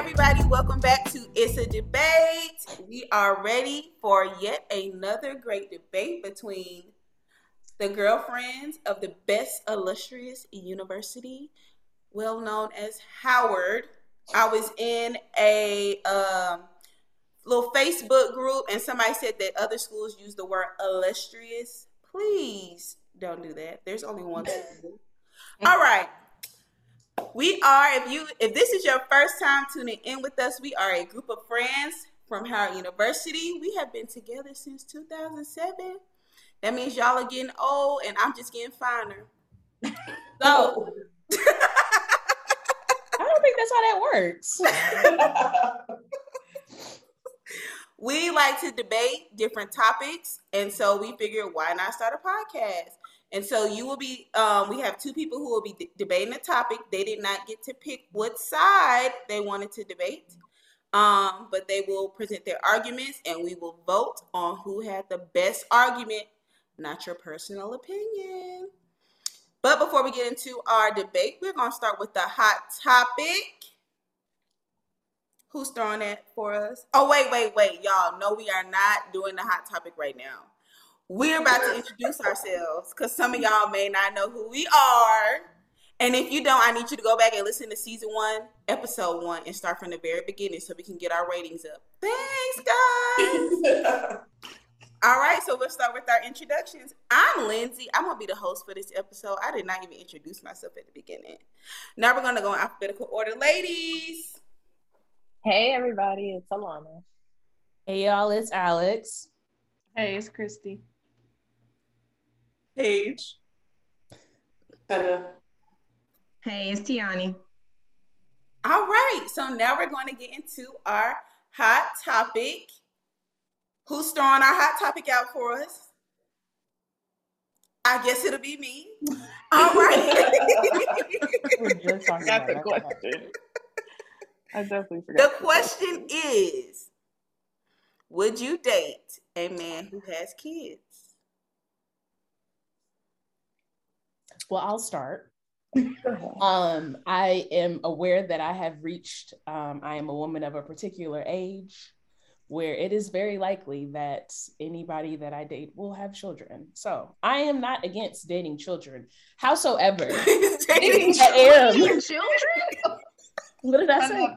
everybody. Welcome back to It's a Debate. We are ready for yet another great debate between the girlfriends of the best illustrious university, well known as Howard. I was in a um, little Facebook group and somebody said that other schools use the word illustrious. Please don't do that. There's only one school. All right. We are, if you if this is your first time tuning in with us, we are a group of friends from Howard University. We have been together since 2007. That means y'all are getting old and I'm just getting finer. So I don't think that's how that works. we like to debate different topics, and so we figured why not start a podcast? And so you will be, um, we have two people who will be de- debating a topic. They did not get to pick what side they wanted to debate, um, but they will present their arguments and we will vote on who had the best argument, not your personal opinion. But before we get into our debate, we're going to start with the hot topic. Who's throwing that for us? Oh, wait, wait, wait. Y'all, no, we are not doing the hot topic right now. We're about to introduce ourselves because some of y'all may not know who we are. And if you don't, I need you to go back and listen to season one, episode one, and start from the very beginning so we can get our ratings up. Thanks, guys. All right, so we'll start with our introductions. I'm Lindsay. I'm gonna be the host for this episode. I did not even introduce myself at the beginning. Now we're gonna go in alphabetical order, ladies. Hey everybody, it's Alana. Hey y'all, it's Alex. Hey, it's Christy. Paige. Kinda. Hey, it's Tiani. All right, so now we're going to get into our hot topic. Who's throwing our hot topic out for us? I guess it'll be me. All right. We're just talking That's about a it. question. I definitely forgot. the question is Would you date a man who has kids? Well, I'll start. Um, I am aware that I have reached, um, I am a woman of a particular age where it is very likely that anybody that I date will have children. So I am not against dating children. Howsoever, Dating I am. Children? What did I say?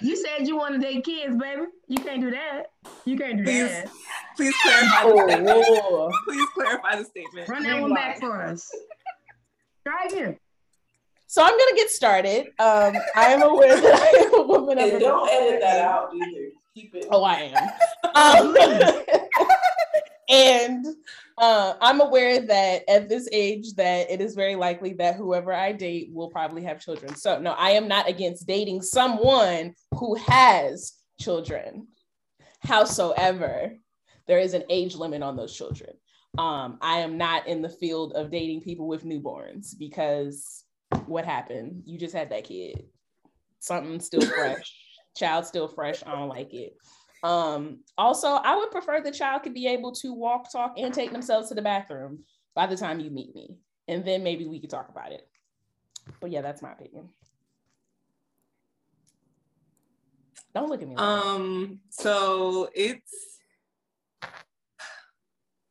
You said you want to date kids, baby. You can't do that. You can't do Please. that. Please clarify. The, Oh, please clarify the statement. Run that one back for us. Try again. so I'm gonna get started. Um, I am aware that I am a woman of don't edit that out either. Keep it. Oh, I am. Um, and uh, I'm aware that at this age that it is very likely that whoever I date will probably have children. So no, I am not against dating someone who has children. Howsoever, there is an age limit on those children. Um, I am not in the field of dating people with newborns because what happened? You just had that kid. Something still fresh. Child still fresh. I don't like it. Um, also, I would prefer the child could be able to walk, talk, and take themselves to the bathroom by the time you meet me. And then maybe we could talk about it. But yeah, that's my opinion. Don't look at me. Like that. Um, so it's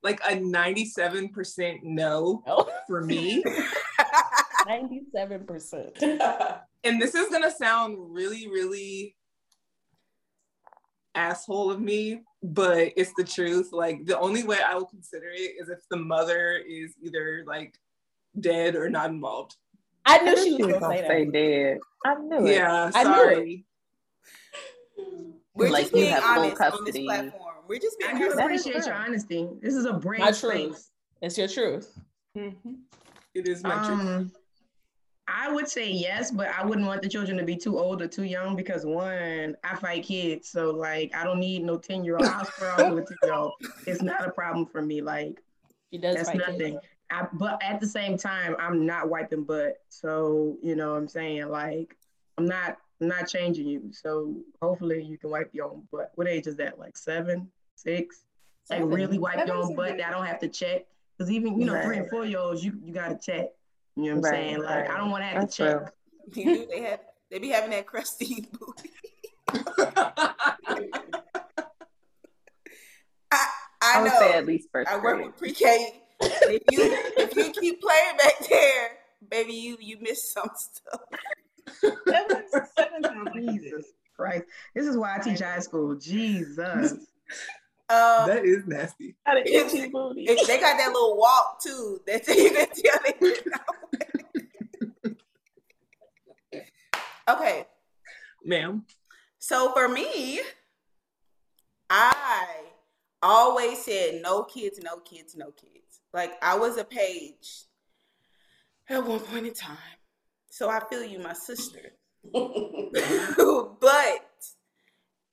like a 97% no No. for me. 97%. And this is gonna sound really, really asshole of me, but it's the truth. Like the only way I will consider it is if the mother is either like dead or not involved. I knew She she was was gonna say say dead. I knew it. Yeah, I knew it. sorry. We're Like, just you being have full honest on this custody. platform. We're just I being do honest. That is appreciate your honesty. This is a brand My truth. It's your truth. Mhm. It is my truth. Um, I would say yes, but I wouldn't want the children to be too old or too young because one, I fight kids, so like I don't need no ten year old. I'll square with a two year old. It's not a problem for me. Like She does that's fight kids. nothing. I, but at the same time, I'm not wiping butt. So you know what I'm saying like I'm not I'm not changing you. So hopefully you can wipe your own butt. What age is that? Like seven, six? Like really wipe your Seven's own butt. good- I don't have to check. Because even you know three and four year olds, you you gotta check. You know what I'm Right, saying? Like I don't want to have That's to check. true. You do. They have they be having that crusty booty. I, I I would know. say at least first I work grade. with pre-K. If you if you keep playing back there, baby, you you miss some stuff. Jesus Christ. This is why I teach high school. Jesus. Um, that is nasty. Got an itchy booty. If they got that little walk too. That you can tell they Okay, Ma'am. so for me, I always said no kids, no kids, no kids. Like I was a page at one point in time. So I feel you, my sister. but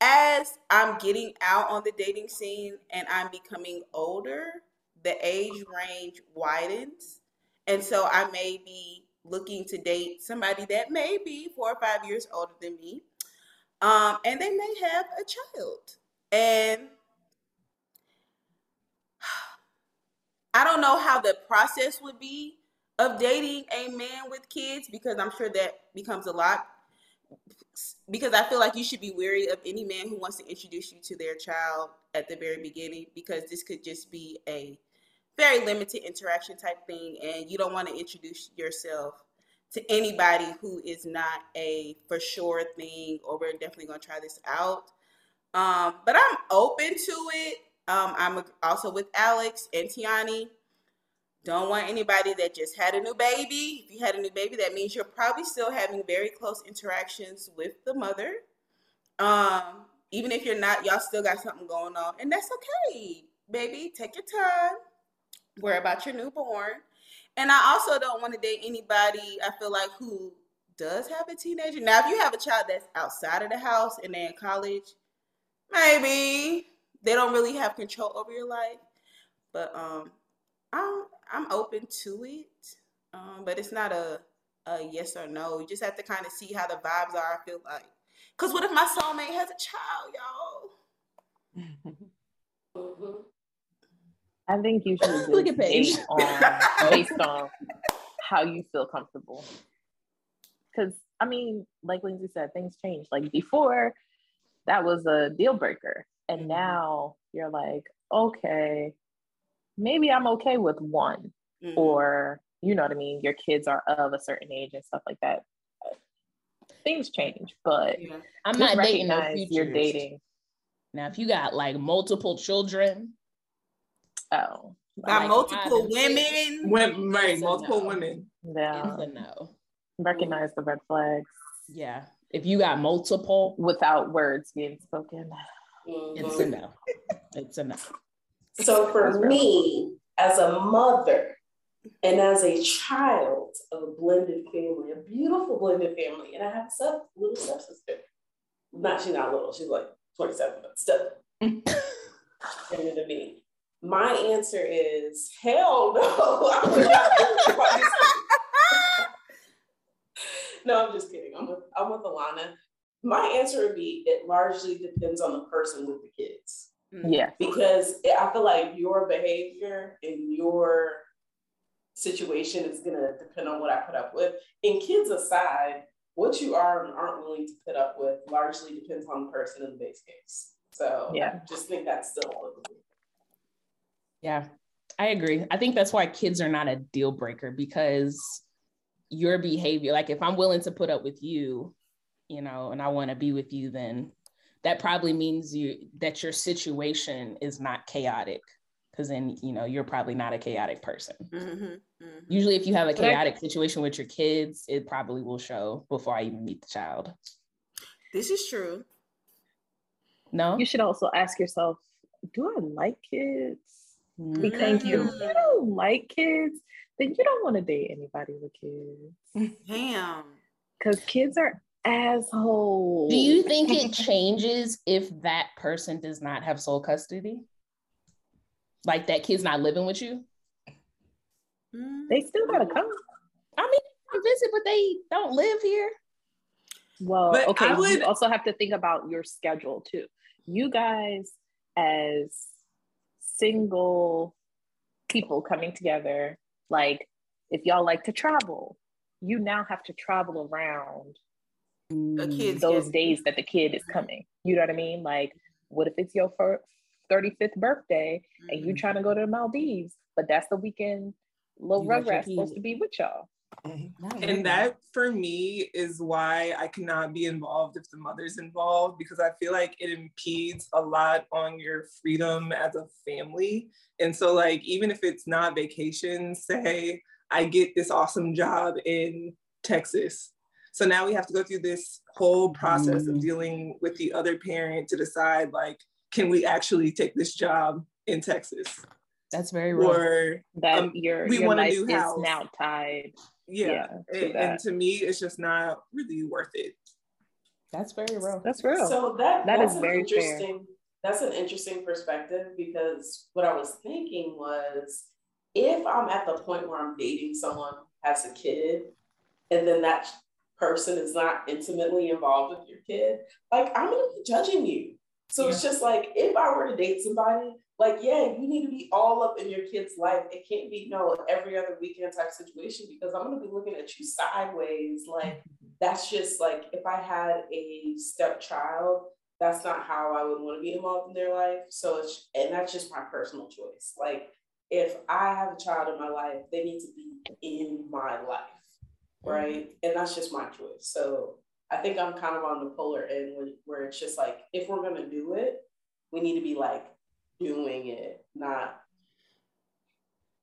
as I'm getting out on the dating scene and I'm becoming older, the age range widens. And so I may be looking to date somebody that may be four or five years older than me. Um, and they may have a child. And I don't know how the process would be of dating a man with kids because I'm sure that becomes a lot. Because I feel like you should be wary of any man who wants to introduce you to their child at the very beginning because this could just be a very limited interaction type thing and you don't want to introduce yourself to anybody who is not a for sure thing or we're definitely going to try this out. Um, but I'm open to it. Um, I'm also with Alex and Tiani. Don't want anybody that just had a new baby. If you had a new baby, that means you're probably still having very close interactions with the mother. Um, even if you're not, y'all still got something going on, and that's okay, baby. Take your time. Worry about your newborn. And I also don't want to date anybody I feel like who does have a teenager. Now, if you have a child that's outside of the house and they're in college, maybe they don't really have control over your life. But um, I'm I'm open to it. Um, but it's not a a yes or no. You just have to kind of see how the vibes are. I feel like, cause what if my soulmate has a child, y'all? I think you should Look at Paige. date on based on how you feel comfortable. Because I mean, like Lindsay said, things change. Like before, that was a deal breaker, and Mhm. now you're like, okay, maybe I'm okay with one, Mhm. or you know what I mean. Your kids are of a certain age and stuff like that. Things change, but Yeah. I'm not dating no recognize you're dating. Now, if you got like multiple children, Oh, By like multiple five and six, women. Women, right, multiple no. women. yeah. it's a no. Recognize the red flags Yeah. If you got multiple, without words being spoken. it's a no. It's a no. So for me, as a mother and as a child of a blended family, a beautiful blended family, and I have a step, little stepsister. Not she's not little, she's like 27, but still. younger than me. My answer is hell no. I would not do it. no, I'm just kidding. I'm with I'm with Alana. My answer would be it largely depends on the person with the kids. Mm. Yeah. because I feel like your behavior and your situation is gonna depend on what I put up with. And kids aside, what you are and aren't willing to put up with largely depends on the person in the base case. So Yeah. I just think that's still applicable. Yeah, I agree. I think that's why kids are not a deal breaker because your behavior, like if I'm willing to put up with you, you know, and I want to be with you, then that probably means you that your situation is not chaotic. Because then, you know, you're probably not a chaotic person. Mhm. Mhm. Usually, if you have a But I- chaotic situation with your kids, it probably will show before I even meet the child. This is true. No, You should also ask yourself, do I like kids? Because Thank you. if you don't like kids, then you don't want to date anybody with kids. Damn. Because kids are assholes. Do you think it changes if that person does not have sole custody? Like that kid's not living with you? Mm. They still gotta come. I mean, they visit, but they don't live here. Well, But okay. I would- You also have to think about your schedule too. You guys, as single people coming together, like if y'all like to travel, you now have to travel around a kid's those just- days that the kid is coming. You know what I mean? Like, what if it's your fir- 35th birthday and you Mhm. trying to go to the Maldives, but that's the weekend little You Rugrats supposed to be with y'all. And that for me is why I cannot be involved if the mother's involved because I feel like it impedes a lot on your freedom as a family. And so, like, even if it's not vacation, say I get this awesome job in Texas. So now we have to go through this whole process of Mhm. dealing with the other parent to decide, like, can we actually take this job in Texas? That's very real. Or, That Um, your, we your want a life new is house. now tied. yeah. Yeah, to and, that. and to me, it's just not really worth it. That's very real. That's real. So that That that's is an very fair. interesting. That's an interesting perspective because what I was thinking was, if I'm at the point where I'm dating someone who has a kid, and then that person is not intimately involved with your kid, like I'm gonna be judging you. So it's just like if I were to date somebody, like yeah, you need to be all up in your kid's life. It can't be no every other weekend type situation because I'm gonna be looking at you sideways. Like mm-hmm. that's just like if I had a stepchild, that's not how I would want to be involved in their life. So it's and that's just my personal choice. Like if I have a child in my life, they need to be in my life, right? And that's just my choice. So I think I'm kind of on the polar end where, it's just like if we're gonna do it, we need to be like doing it, not.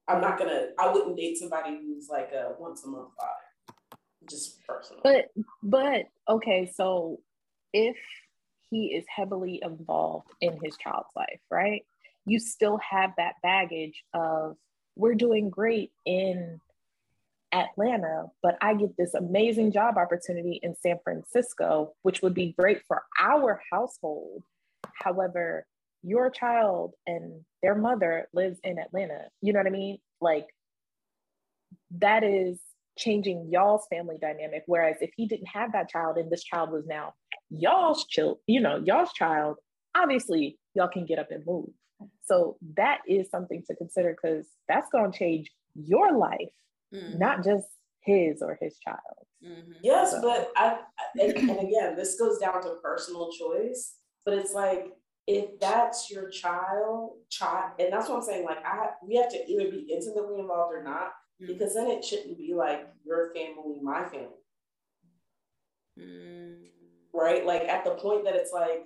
I'm not gonna. I wouldn't date somebody who's like a once a month father, just personal. But but okay, so if he is heavily involved in his child's life, right? You still have that baggage of we're doing great in Atlanta, but I get this amazing job opportunity in San Francisco, which would be great for our household. However, your child and their mother lives in Atlanta. You know what I mean? Like that is changing y'all's family dynamic. Whereas if he didn't have that child and this child was now y'all's child, you know, y'all's child, obviously y'all can get up and move. So that is something to consider because that's going to change your life, Mhm. not just his or his child. Mhm. Yes, So- but I, I- and, and again, this goes down to personal choice. But it's like if that's your child, child, and that's what I'm saying. Like I, we have to either be intimately involved or not, Mhm. because then it shouldn't be like your family, my family, Mm. right? Like at the point that it's like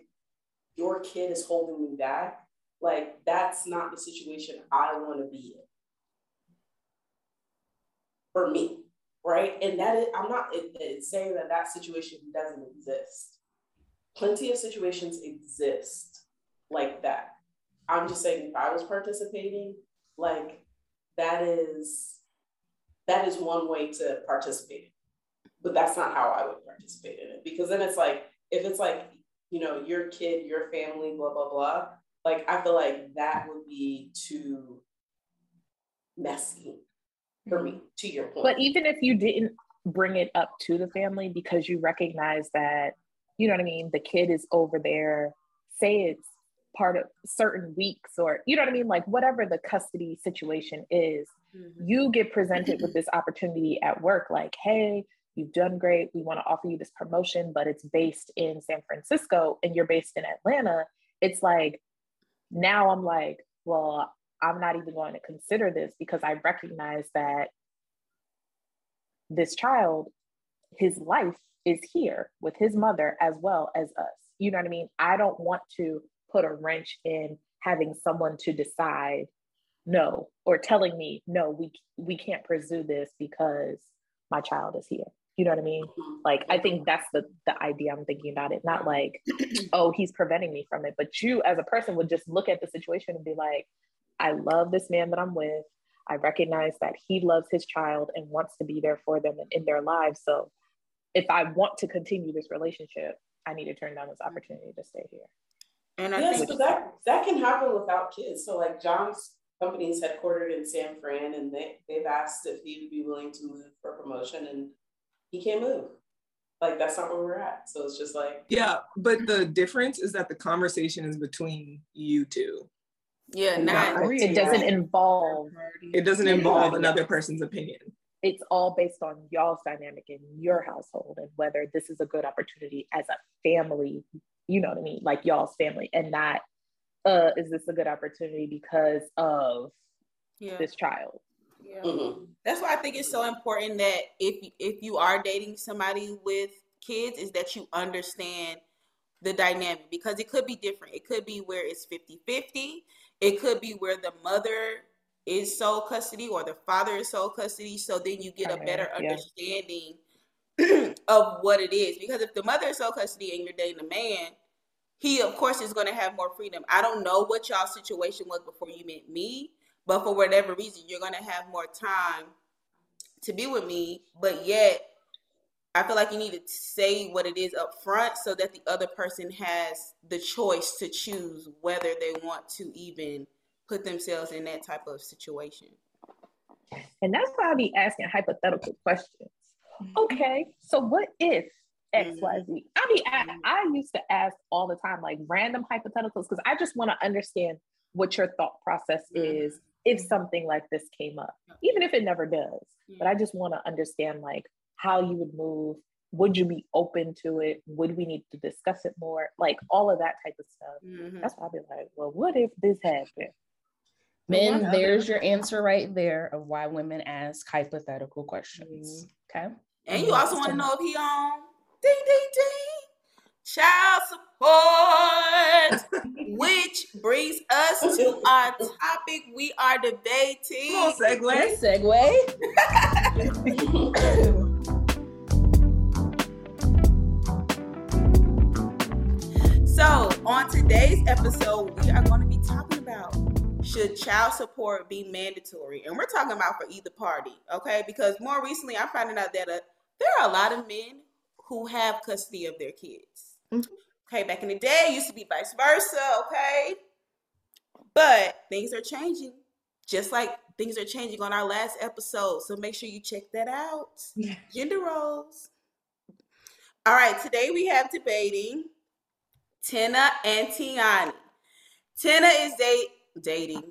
your kid is holding me back, like that's not the situation I want to be in. For me, right? And that is, I'm not saying that that situation doesn't exist. Plenty of situations exist like that. I'm just saying if I was participating, like that is that is one way to participate. But that's not how I would participate in it because then it's like if it's like you know your kid, your family, blah blah blah. Like I feel like that would be too messy for me. To your point, But even if you didn't bring it up to the family because you recognize that, you know what I mean, the kid is over there, say it's part of certain weeks or, you know what I mean, like whatever the custody situation is, Mhm. you get presented with this opportunity at work like, hey, you've done great. We want to offer you this promotion, but it's based in San Francisco and you're based in Atlanta. It's like, now I'm like, well, I'm not even going to consider this because I recognize that this child, his life is here with his mother as well as us. You know what I mean? I don't want to put a wrench in having someone to decide no or telling me no we we can't pursue this because my child is here you know what i mean like i think that's the the idea i'm thinking about it not like oh he's preventing me from it but you as a person would just look at the situation and be like i love this man that i'm with i recognize that he loves his child and wants to be there for them and in their lives so if i want to continue this relationship i need to turn down this opportunity to stay here And I yes, think but that that can happen without kids. So like John's company is headquartered in San Fran, and they they've asked if he would be willing to move for promotion, and he can't move. Like that's not where we're at. So it's just like Yeah, but the difference is that the conversation is between you two. Yeah, not not- it doesn't involve It doesn't involve another person's opinion. it's all based on y'all's dynamic in your household and whether this is a good opportunity as a family, you know what I mean, like y'all's family, and not uh, is this a good opportunity because of Yeah. this child? Yeah. Mhm. That's why I think it's so important that if if you are dating somebody with kids, is that you understand the dynamic because it could be different. It could be where it's 50-50. It could be where the mother is sole custody or the father is sole custody. So then you get a better yeah. understanding of what it is. Because if the mother is sole custody and you're dating a man, he of course is going to have more freedom. I don't know what y'all situation was before you met me, but for whatever reason, you're going to have more time to be with me. But yet, I feel like you need to say what it is up front so that the other person has the choice to choose whether they want to even put themselves in that type of situation. And that's why I be asking hypothetical questions. Mm-hmm. Okay, so what if X, Y, Z? Mm-hmm. I be mm-hmm. I, used to ask all the time, like random hypotheticals, because I just want to understand what your thought process is if something like this came up, even if it never does. But I just want to understand like how you would move. Would you be open to it? Would we need to discuss it more? Like all of that type of stuff. Mhm. That's why I'd be like, well, what if this happened? Men, one there's your answer right there of why women ask hypothetical questions. Okay. And you also want to know if he on ding ding ding child support, which brings us to our topic. We are debating. Come on, segue. Segue. today's episode, we are going to be talking about should child support be mandatory? And we're talking about for either party, okay? Because more recently, I'm finding out that uh, there are a lot of men who have custody of their kids. Okay, back in the day, it used to be vice versa, okay? But things are changing, just like things are changing on our last episode. So make sure you check that out. Gender roles. All right, today we have debating Tina and Tiani. Tina is dating.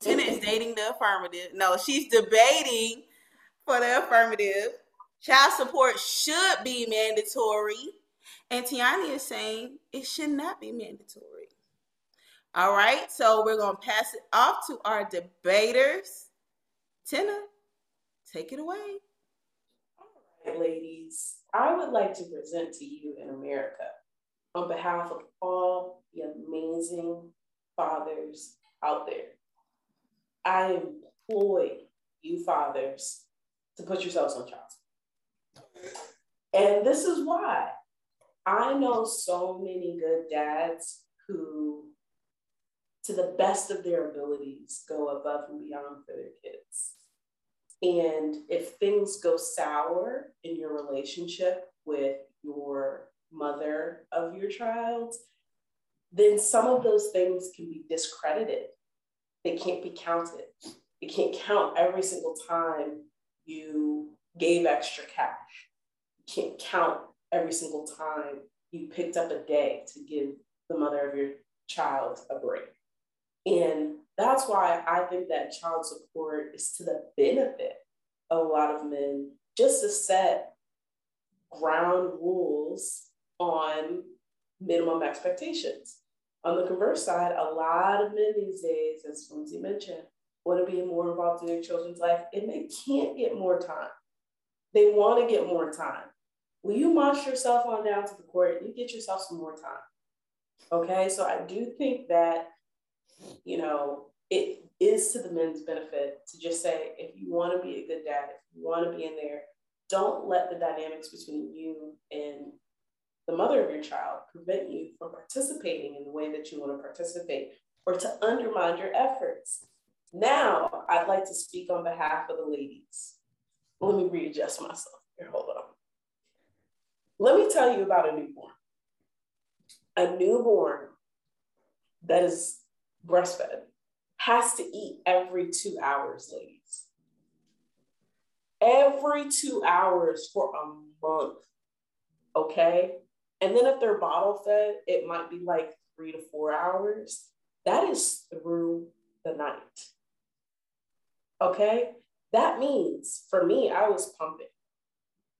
Tina is dating the affirmative. No, she's debating for the affirmative. Child support should be mandatory. And Tiani is saying it should not be mandatory. All right, so we're going to pass it off to our debaters. Tina, take it away. All right, ladies, I would like to present to you in America, on behalf of all the amazing fathers out there, I employ you fathers to put yourselves on child support. And this is why I know so many good dads who, to the best of their abilities, go above and beyond for their kids. And if things go sour in your relationship with your mother of your child, then some of those things can be discredited. They can't be counted. You can't count every single time you gave extra cash. You can't count every single time you picked up a day to give the mother of your child a break. And that's why I think that child support is to the benefit of a lot of men, just to set ground rules on minimum expectations. On the converse side, a lot of men these days, as Lindsay mentioned, want to be more involved in their children's life and they can't get more time. They want to get more time. Will you march yourself on down to the court? and You get yourself some more time. Okay, so I do think that, you know, it is to the men's benefit to just say, if you want to be a good dad, if you want to be in there, don't let the dynamics between you and the mother of your child prevent you from participating in the way that you want to participate or to undermine your efforts. Now, I'd like to speak on behalf of the ladies. Let me readjust myself here. Hold on. Let me tell you about a newborn. A newborn that is breastfed has to eat every two hours, ladies. Every two hours for a month. Okay. And then if they're bottle fed, it might be like three to four hours. That is through the night. Okay. That means for me, I was pumping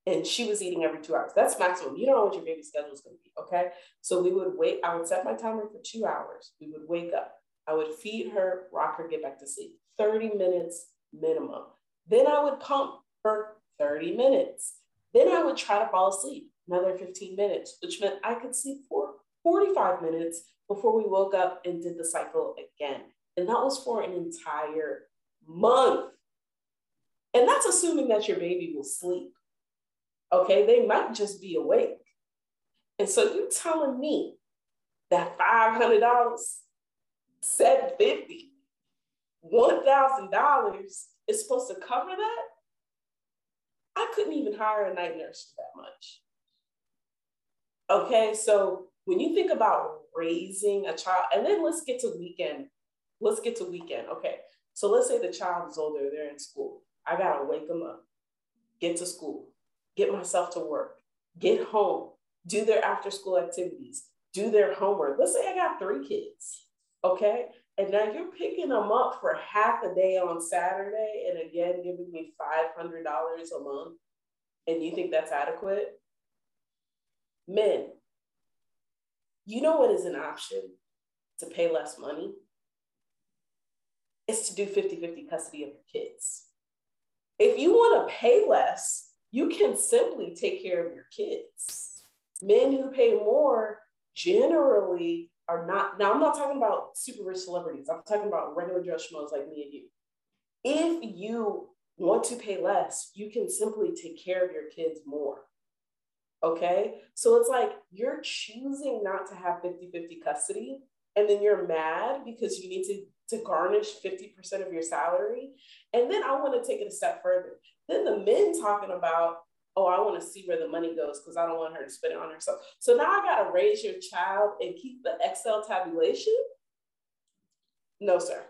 and she was eating every two hours. That's maximum. You don't know what your baby schedule is going to be. Okay. So we would wait. I would set my timer for two hours. We would wake up. I would feed her, rock her, get back to sleep. 30 minutes minimum. Then I would pump for 30 minutes. Then I would try to fall asleep another 15 minutes, which meant I could sleep for 45 minutes before we woke up and did the cycle again. And that was for an entire month. And that's assuming that your baby will sleep. Okay, they might just be awake. And so you telling me that $500, $750, $1,000 is supposed to cover that? I couldn't even hire a night nurse for that much. Okay, so when you think about raising a child, and then let's get to weekend. Let's get to weekend. Okay, so let's say the child is older, they're in school. I gotta wake them up, get to school, get myself to work, get home, do their after school activities, do their homework. Let's say I got three kids, okay? And now you're picking them up for half a day on Saturday and again giving me $500 a month, and you think that's adequate? Men, you know what is an option to pay less money? It's to do 50 50 custody of your kids. If you want to pay less, you can simply take care of your kids. Men who pay more generally are not, now I'm not talking about super rich celebrities, I'm talking about regular Joe Schmoes like me and you. If you want to pay less, you can simply take care of your kids more. Okay. So it's like you're choosing not to have 50 50 custody, and then you're mad because you need to, to garnish 50% of your salary. And then I want to take it a step further. Then the men talking about, oh, I want to see where the money goes because I don't want her to spend it on herself. So now I got to raise your child and keep the Excel tabulation? No, sir.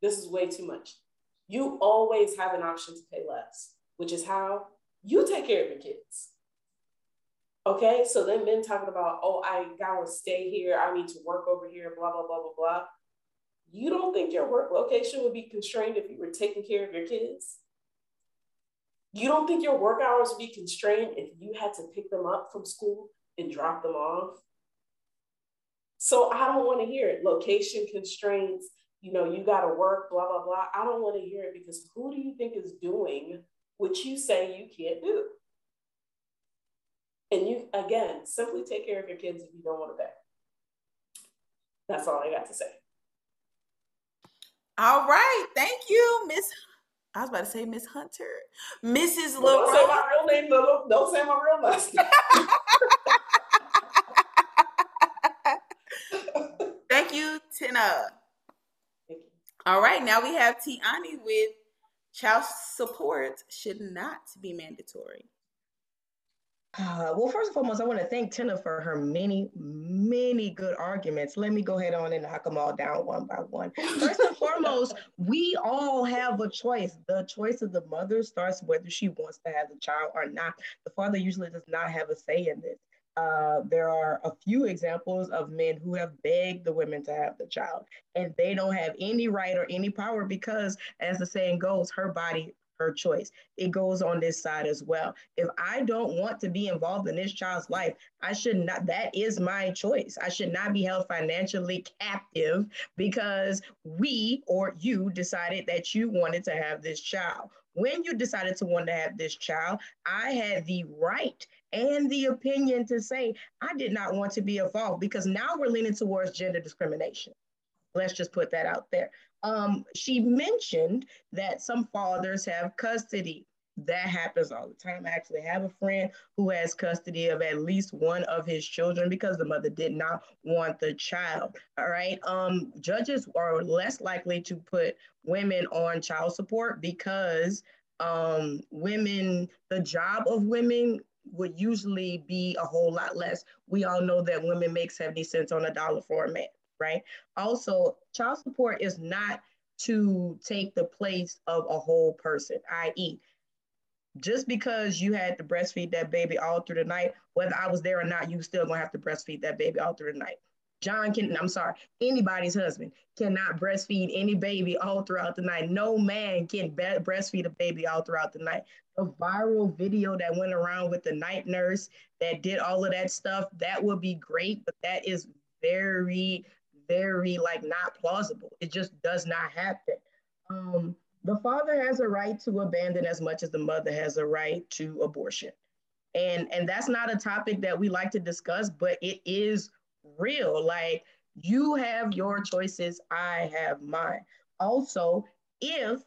This is way too much. You always have an option to pay less, which is how you take care of your kids. Okay, so then men talking about, oh, I gotta stay here, I need to work over here, blah, blah, blah, blah, blah. You don't think your work location would be constrained if you were taking care of your kids? You don't think your work hours would be constrained if you had to pick them up from school and drop them off? So I don't want to hear it. Location constraints, you know, you got to work, blah, blah, blah. I don't want to hear it because who do you think is doing what you say you can't do? And you, again, simply take care of your kids if you don't want to pay. That's all I got to say. All right. Thank you, Miss. I was about to say Miss Hunter. Mrs. Well, don't say my real name, Little. Don't say my real last name. Thank you, Tina. Thank you. All right, now we have Tiani with child support should not be mandatory. Uh, well, first and foremost, I want to thank Tina for her many, many good arguments. Let me go ahead on and knock them all down one by one. First and foremost, we all have a choice. The choice of the mother starts whether she wants to have the child or not. The father usually does not have a say in this. Uh, there are a few examples of men who have begged the women to have the child, and they don't have any right or any power because, as the saying goes, her body, her choice. It goes on this side as well. If I don't want to be involved in this child's life, I should not, that is my choice. I should not be held financially captive because we or you decided that you wanted to have this child. When you decided to want to have this child, I had the right and the opinion to say I did not want to be involved because now we're leaning towards gender discrimination. Let's just put that out there. Um, she mentioned that some fathers have custody. That happens all the time. I actually have a friend who has custody of at least one of his children because the mother did not want the child. All right. Um, judges are less likely to put women on child support because um, women, the job of women would usually be a whole lot less. We all know that women make 70 cents on a dollar for a man right? Also, child support is not to take the place of a whole person, i.e., just because you had to breastfeed that baby all through the night, whether I was there or not, you still gonna have to breastfeed that baby all through the night. John can, I'm sorry, anybody's husband cannot breastfeed any baby all throughout the night. No man can be- breastfeed a baby all throughout the night. The viral video that went around with the night nurse that did all of that stuff, that would be great, but that is very, very like not plausible. It just does not happen. Um, the father has a right to abandon as much as the mother has a right to abortion. And, and that's not a topic that we like to discuss, but it is real. Like you have your choices, I have mine. Also, if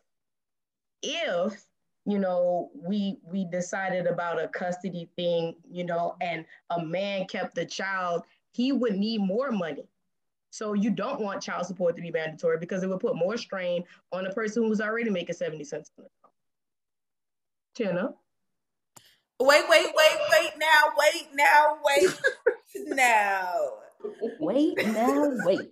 if you know we we decided about a custody thing, you know, and a man kept the child, he would need more money. So you don't want child support to be mandatory because it would put more strain on a person who's already making 70 cents. Tina. Wait, wait, wait, wait now, wait now, wait now. Wait now, wait.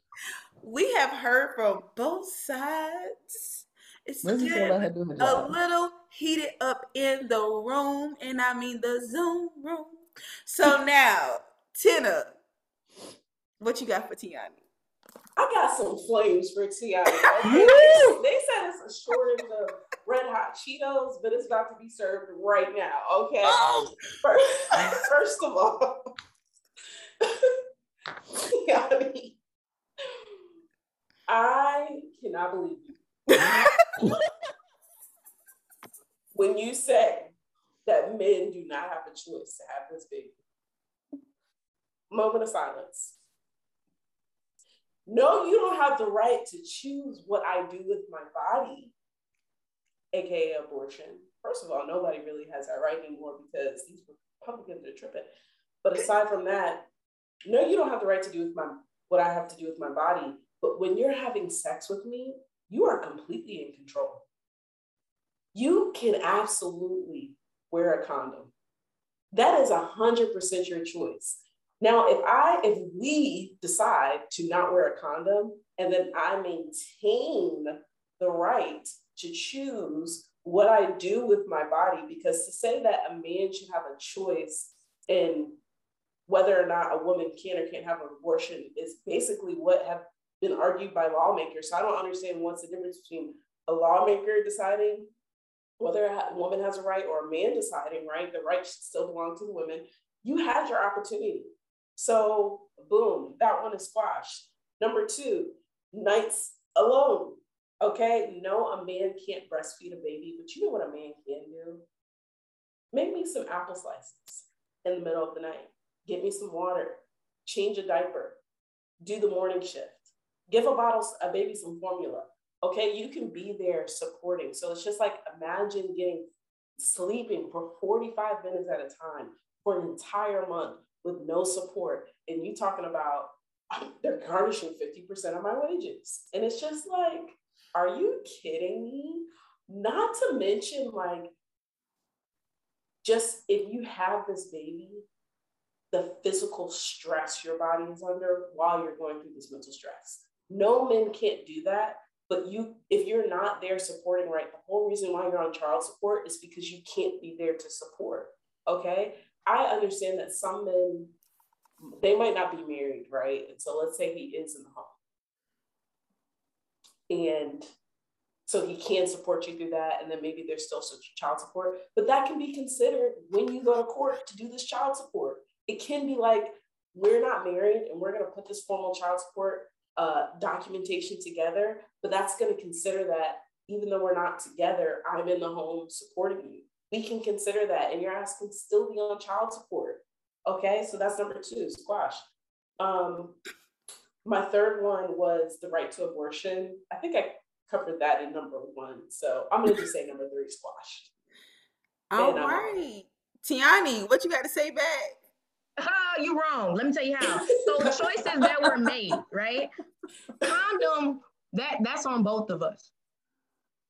We have heard from both sides. It's getting let her do her a little heated up in the room, and I mean the Zoom room. So now, Tina, what you got for Tiani? I got some flames for Ti. Okay? they, said it's a shortage of red hot Cheetos, but it's about to be served right now. Okay. Oh. First, first of all, Tiani, I cannot believe you when you say that men do not have a choice to have this baby. Moment of silence. No, you don't have the right to choose what I do with my body, aka abortion. First of all, nobody really has that right anymore because these Republicans are tripping. But aside from that, no, you don't have the right to do with my what I have to do with my body. But when you're having sex with me, you are completely in control. You can absolutely wear a condom. That is a hundred percent your choice. Now, if I, if we decide to not wear a condom and then I maintain the right to choose what I do with my body, because to say that a man should have a choice in whether or not a woman can or can't have an abortion is basically what have been argued by lawmakers. So I don't understand what's the difference between a lawmaker deciding whether a woman has a right or a man deciding, right? The right should still belong to the women. You had your opportunity. So, boom, that one is squashed. Number two, nights alone. Okay, no, a man can't breastfeed a baby, but you know what a man can do? Make me some apple slices in the middle of the night. Get me some water. Change a diaper. Do the morning shift. Give a bottle, a baby some formula. Okay, you can be there supporting. So it's just like imagine getting sleeping for 45 minutes at a time for an entire month with no support. And you talking about um, they're garnishing 50% of my wages. And it's just like, are you kidding me? Not to mention, like, just if you have this baby, the physical stress your body is under while you're going through this mental stress. No men can't do that. But you, if you're not there supporting, right, the whole reason why you're on child support is because you can't be there to support. Okay. I understand that some men, they might not be married, right? And so let's say he is in the home. And so he can support you through that. And then maybe there's still child support, but that can be considered when you go to court to do this child support. It can be like, we're not married and we're going to put this formal child support uh, documentation together, but that's going to consider that even though we're not together, I'm in the home supporting you. We can consider that, and your ass can still be on child support. Okay, so that's number two, squash. Um, my third one was the right to abortion. I think I covered that in number one, so I'm gonna just say number three, squash. All And, um, right. Tiani, what you got to say back? Oh, you wrong. Let me tell you how. So the choices that were made, right? Condom, that that's on both of us.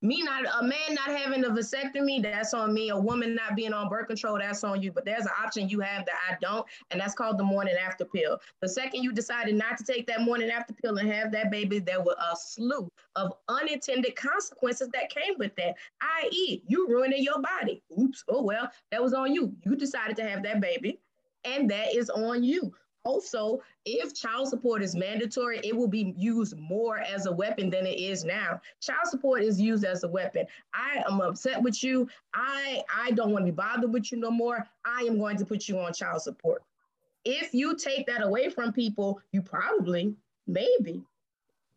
Me not a man not having a vasectomy, that's on me. A woman not being on birth control, that's on you. But there's an option you have that I don't, and that's called the morning after pill. The second you decided not to take that morning after pill and have that baby, there were a slew of unintended consequences that came with that. I.e., you ruining your body. Oops. Oh well, that was on you. You decided to have that baby and that is on you. Also, if child support is mandatory, it will be used more as a weapon than it is now. Child support is used as a weapon. I am upset with you. I I don't want to be bothered with you no more. I am going to put you on child support. If you take that away from people, you probably, maybe,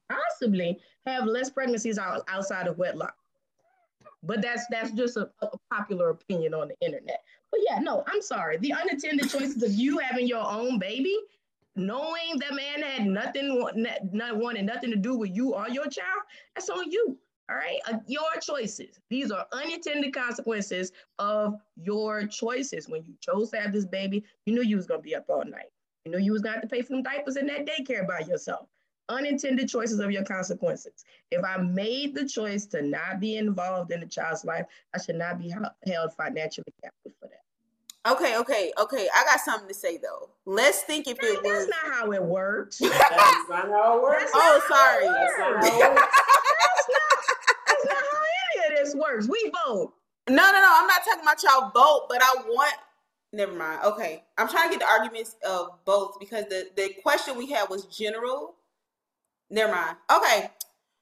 possibly have less pregnancies out, outside of wedlock. But that's that's just a, a popular opinion on the internet. But yeah, no, I'm sorry. The unintended choices of you having your own baby, knowing that man had nothing, not wanting nothing to do with you or your child, that's on you. All right, uh, your choices. These are unintended consequences of your choices. When you chose to have this baby, you knew you was gonna be up all night. You knew you was gonna have to pay for them diapers in that daycare by yourself unintended choices of your consequences. If I made the choice to not be involved in the child's life, I should not be held financially accountable for that. Okay, okay, okay. I got something to say though. Let's think if it was. That's not how it works. that's not oh, how it works. oh, sorry. That's not how it works. that's, not, that's not how any of this works. We vote. No, no, no. I'm not talking about y'all vote, but I want. Never mind. Okay, I'm trying to get the arguments of both because the the question we had was general, Never mind. Okay.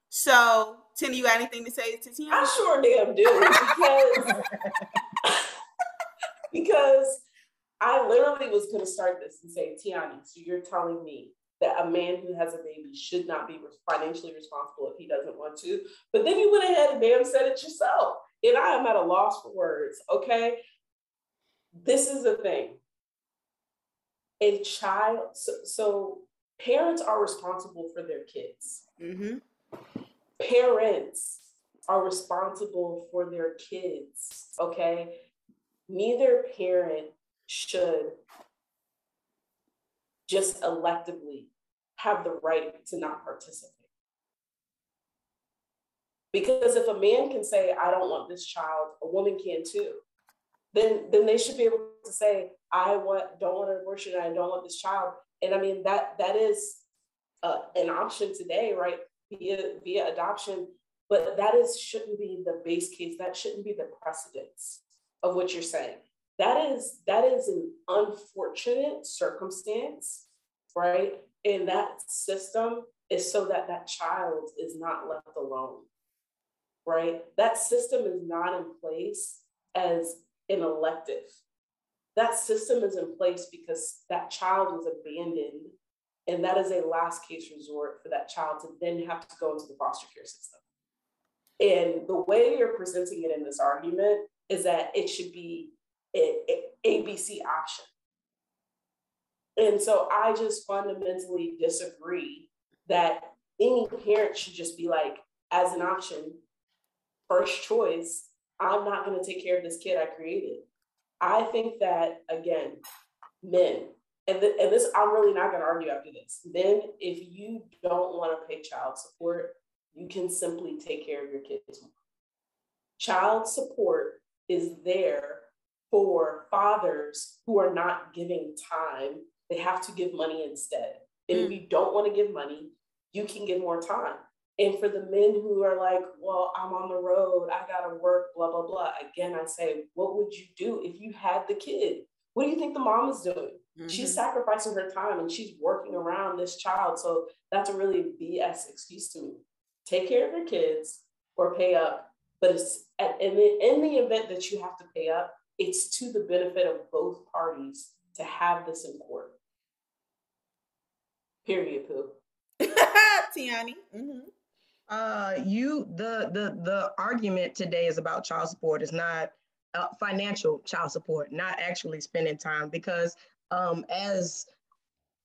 So, Tina, you got anything to say to Tina? I sure damn do because because I literally was going to start this and say, Tiani, so you're telling me that a man who has a baby should not be financially responsible if he doesn't want to. But then you went ahead and damn said it yourself. And I am at a loss for words, okay? This is the thing. A child, so, so parents are responsible for their kids. Mm-hmm. Parents are responsible for their kids. Okay. Neither parent should just electively have the right to not participate. Because if a man can say, I don't want this child, a woman can too. Then, then they should be able to say, I want, don't want an abortion, I don't want this child and I mean that that is uh, an option today, right? Via via adoption, but that is shouldn't be the base case. That shouldn't be the precedence of what you're saying. That is that is an unfortunate circumstance, right? And that system is so that that child is not left alone, right? That system is not in place as an elective that system is in place because that child was abandoned and that is a last case resort for that child to then have to go into the foster care system. And the way you're presenting it in this argument is that it should be an abc option. And so i just fundamentally disagree that any parent should just be like as an option first choice i'm not going to take care of this kid i created I think that again, men, and, th- and this I'm really not going to argue after this. Men, if you don't want to pay child support, you can simply take care of your kids more. Child support is there for fathers who are not giving time. They have to give money instead. And mm. if you don't want to give money, you can give more time. And for the men who are like, well, I'm on the road, I gotta work, blah, blah, blah. Again, I say, what would you do if you had the kid? What do you think the mom is doing? Mm-hmm. She's sacrificing her time and she's working around this child. So that's a really BS excuse to me. Take care of your kids or pay up. But it's at, in, the, in the event that you have to pay up, it's to the benefit of both parties to have this in court. Period, poo. Tiani. Mm-hmm. Uh, you the the the argument today is about child support. It's not uh, financial child support, not actually spending time because um, as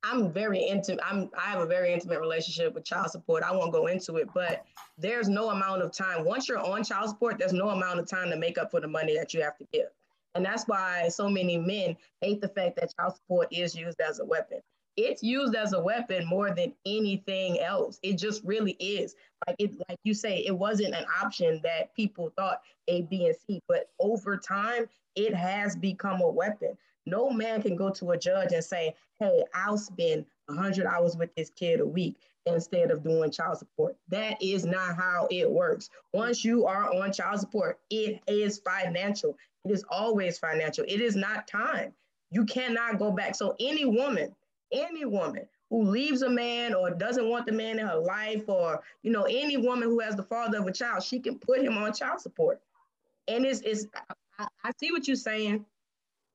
I'm very intimate. I'm I have a very intimate relationship with child support. I won't go into it, but there's no amount of time. Once you're on child support, there's no amount of time to make up for the money that you have to give. And that's why so many men hate the fact that child support is used as a weapon it's used as a weapon more than anything else. It just really is. Like it, like you say, it wasn't an option that people thought A, B, and C, but over time, it has become a weapon. No man can go to a judge and say, "Hey, I'll spend 100 hours with this kid a week instead of doing child support." That is not how it works. Once you are on child support, it is financial. It is always financial. It is not time. You cannot go back. So any woman Any woman who leaves a man or doesn't want the man in her life, or you know, any woman who has the father of a child, she can put him on child support. And it's, it's I, I see what you're saying.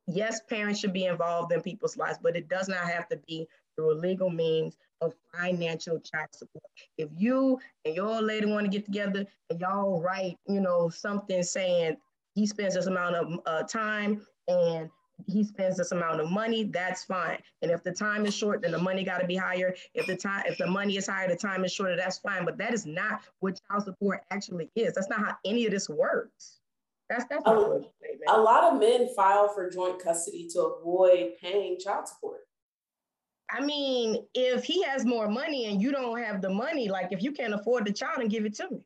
Yes, parents should be involved in people's lives, but it does not have to be through a legal means of financial child support. If you and your lady want to get together and y'all write, you know, something saying he spends this amount of uh, time and he spends this amount of money, that's fine. And if the time is short, then the money got to be higher. If the time, if the money is higher, the time is shorter, that's fine. But that is not what child support actually is. That's not how any of this works. That's that's a, a lot of men file for joint custody to avoid paying child support. I mean, if he has more money and you don't have the money, like if you can't afford the child, and give it to me.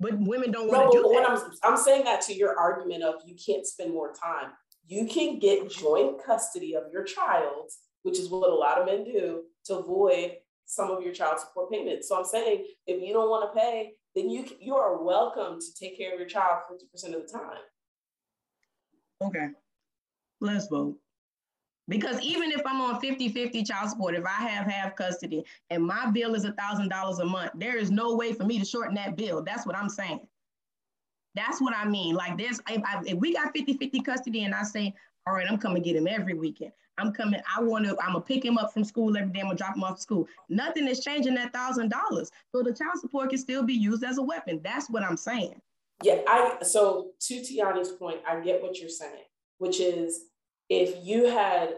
But women don't want to no, do that. I'm, I'm saying that to your argument of you can't spend more time. You can get joint custody of your child, which is what a lot of men do, to avoid some of your child support payments. So I'm saying if you don't want to pay, then you you are welcome to take care of your child 50% of the time. Okay. Let's vote. Because even if I'm on 50 50 child support, if I have half custody and my bill is $1,000 a month, there is no way for me to shorten that bill. That's what I'm saying. That's what I mean. Like, there's, if, I, if we got 50 50 custody and I say, all right, I'm coming get him every weekend. I'm coming, I want to, I'm gonna pick him up from school every day. I'm gonna drop him off to school. Nothing is changing that thousand dollars. So the child support can still be used as a weapon. That's what I'm saying. Yeah, I so to Tiani's point, I get what you're saying, which is if you had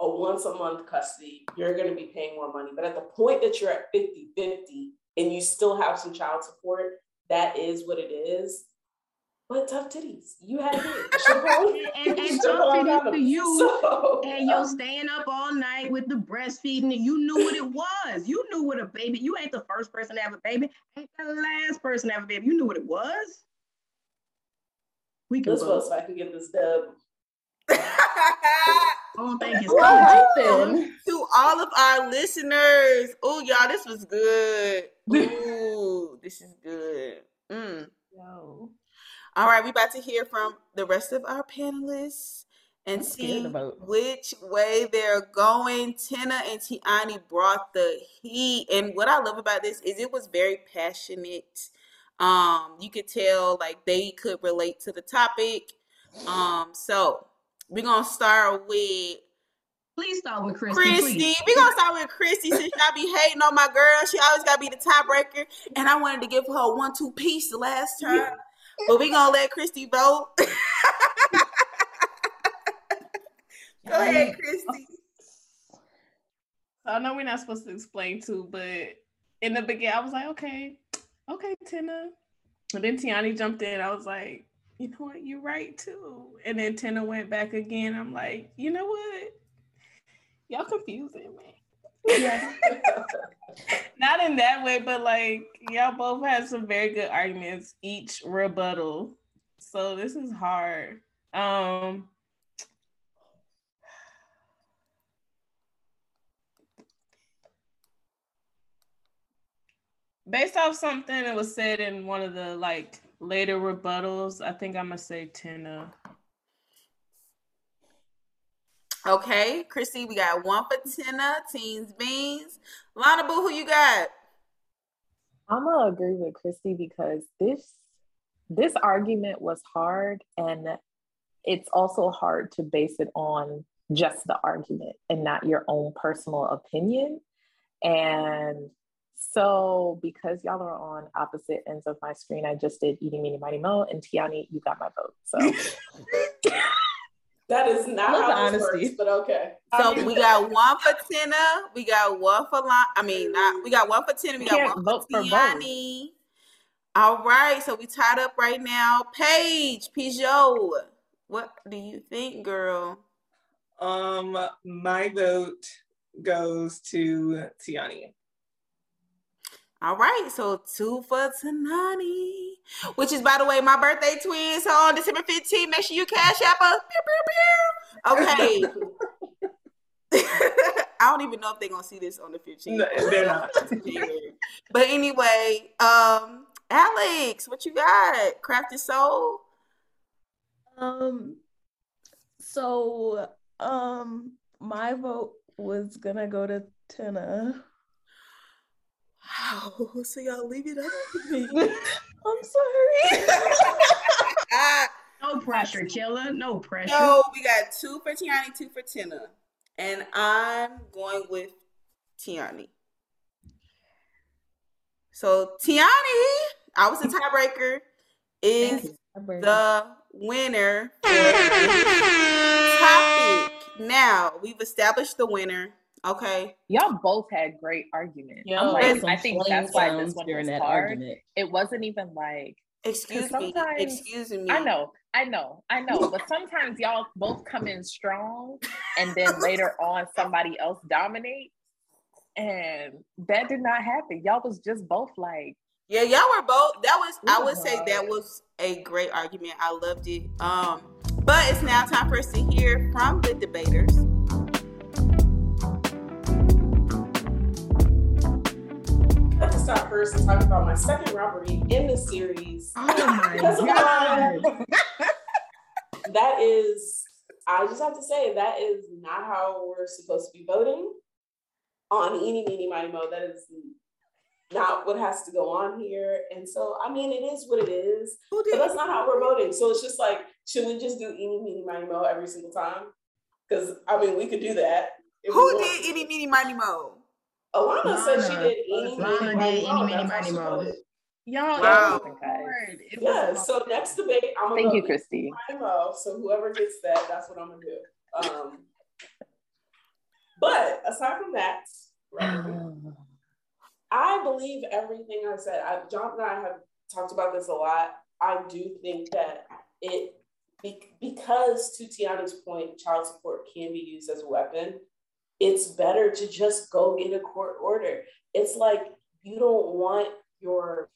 a once a month custody, you're going to be paying more money. But at the point that you're at 50 50 and you still have some child support, that is what it is. But tough titties, you had it. and, and tough titties for you. So, and you're staying up all night with the breastfeeding. You knew what it was. You knew what a baby. You ain't the first person to have a baby. Ain't the last person to have a baby. You knew what it was. We can. Let's vote so I can get this dub. Oh, thank you. All then. To all of our listeners. Oh, y'all, this was good. This is good. Mm. Yo. All right, we about to hear from the rest of our panelists and I'm see which way they're going. Tina and Tiani brought the heat, and what I love about this is it was very passionate. Um, you could tell like they could relate to the topic. Um, so we're gonna start with Please start with Christy. Christy. We're gonna start with Christy since y'all be hating on my girl. She always gotta be the tiebreaker. And I wanted to give her a one-two piece the last time. but we gonna let Christy vote. Go ahead, Christy. So I know we're not supposed to explain too, but in the beginning, I was like, okay, okay, Tina. And then Tiani jumped in. I was like, you know what, you're right too. And then Tina went back again. I'm like, you know what? Y'all confusing me. Yeah. Not in that way, but like y'all both had some very good arguments, each rebuttal. So this is hard. Um based off something that was said in one of the like later rebuttals, I think I'm gonna say Tina. Okay, Chrissy, we got one for Tina, Teens Beans. Lana Boo, who you got? I'm gonna agree with Christy because this this argument was hard and it's also hard to base it on just the argument and not your own personal opinion. And so, because y'all are on opposite ends of my screen, I just did Eating Meeny Mighty Mo, and Tiani, you got my vote. So, that is not how honesty. Works, but okay. So we got one for Tina, we got one for Lon. I mean, not we got one for Tina, we got one for Tiani. All right, so we tied up right now. Paige Peugeot, what do you think, girl? Um, my vote goes to Tiani. All right, so two for Tiani, which is, by the way, my birthday twin. So on December 15th, make sure you cash app us. Okay. I don't even know if they're gonna see this on the 15th. No, they're not. but anyway, um, Alex, what you got? Crafted Soul. Um. So, um, my vote was gonna go to Tina. Oh, so y'all leave it up to me. I'm sorry. Ah, No pressure, killer. No pressure. so we got two for Tiani, two for Tina. And I'm going with Tiani. So Tiani, I was the tiebreaker, is the winner topic. Now we've established the winner. Okay. Y'all both had great arguments. Yeah, I'm like like, I think that's why this one during was that hard. argument. It wasn't even like Excuse me. sometimes- Excuse me. I know, I know, I know. But sometimes y'all both come in strong, and then later on somebody else dominate, and that did not happen. Y'all was just both like, Yeah, y'all were both. That was. I would say that was a great argument. I loved it. Um, but it's now time for us to hear from the debaters. I have to start first and talk about my second robbery in the series. Oh my god. that is, I just have to say, that is not how we're supposed to be voting on any, Meeny, Miny, Mo. That is not what has to go on here. And so, I mean, it is what it is, but that's not how we're voting. So it's just like, should we just do any, Meeny, Miny, Mo every single time? Because, I mean, we could do that. Who did any, Meeny Miny Mo? Alana said she did any Meeny, Lana Miny, did Mo. Eeny, Meeny, That's how Miny, she Mo. voted. Y'all, Wow. it was hard. It was Yeah, hard. so next debate, I'm gonna "Thank you, Christy." IMO, so whoever gets that, that's what I'm gonna do. Um, but aside from that, I believe everything I said. I, John and I have talked about this a lot. I do think that it, be, because to Tiani's point, child support can be used as a weapon. It's better to just go get a court order. It's like you don't want your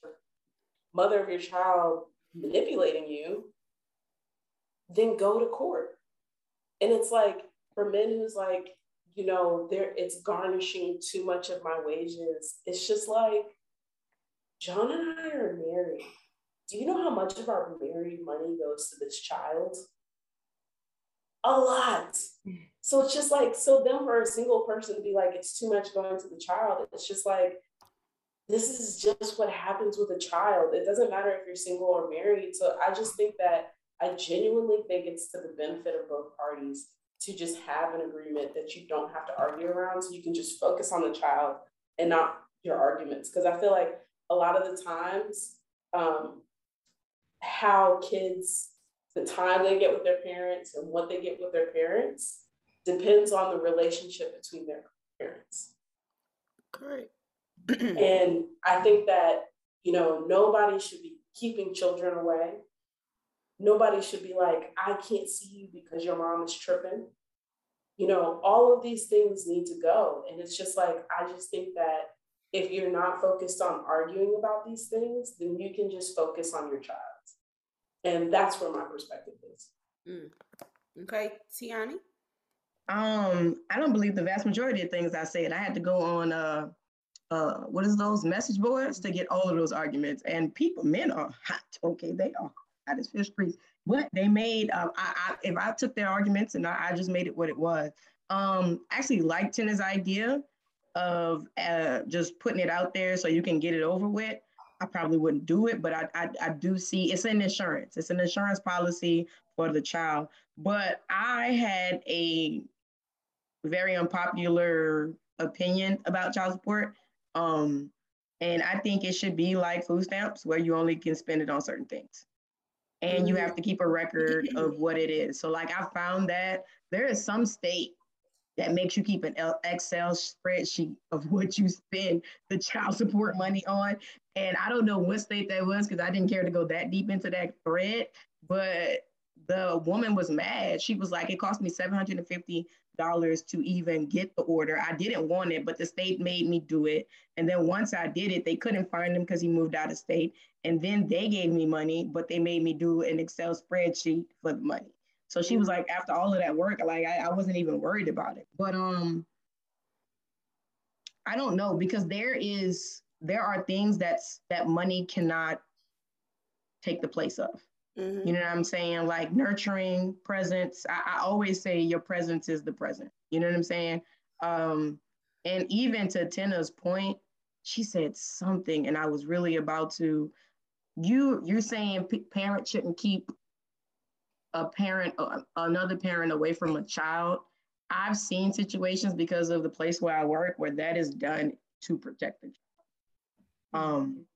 mother of your child manipulating you, then go to court. And it's like for men who's like, you know, there it's garnishing too much of my wages. It's just like John and I are married. Do you know how much of our married money goes to this child? A lot. Mm-hmm. So it's just like, so then for a single person to be like, it's too much going to the child, it's just like, this is just what happens with a child. It doesn't matter if you're single or married. So I just think that I genuinely think it's to the benefit of both parties to just have an agreement that you don't have to argue around so you can just focus on the child and not your arguments. Because I feel like a lot of the times, um, how kids, the time they get with their parents and what they get with their parents depends on the relationship between their parents. Correct. And I think that, you know, nobody should be keeping children away. Nobody should be like, I can't see you because your mom is tripping. You know, all of these things need to go. And it's just like, I just think that if you're not focused on arguing about these things, then you can just focus on your child. And that's where my perspective is. Mm. Okay, Tiani. Um, I don't believe the vast majority of things I said. I had to go on uh uh what is those message boards to get all of those arguments. And people, men are hot. Okay, they are hot as fish grease. But they made um I, I if I took their arguments and I, I just made it what it was. Um, I actually liked Tina's idea of uh just putting it out there so you can get it over with. I probably wouldn't do it, but I, I I do see it's an insurance. It's an insurance policy for the child. But I had a very unpopular opinion about child support. Um, and I think it should be like food stamps where you only can spend it on certain things. And you have to keep a record of what it is. So, like, I found that there is some state that makes you keep an Excel spreadsheet of what you spend the child support money on. And I don't know what state that was because I didn't care to go that deep into that thread. But the woman was mad. She was like, it cost me $750 to even get the order. I didn't want it, but the state made me do it. And then once I did it, they couldn't find him because he moved out of state. And then they gave me money, but they made me do an Excel spreadsheet for the money. So she was like, after all of that work, like I, I wasn't even worried about it. But um, I don't know because there is there are things that's that money cannot take the place of. You know what I'm saying? Like nurturing presence. I, I, always say your presence is the present. You know what I'm saying? Um, and even to Tina's point, she said something, and I was really about to. You you're saying p- parents shouldn't keep a parent uh, another parent away from a child. I've seen situations because of the place where I work where that is done to protect the child. Um,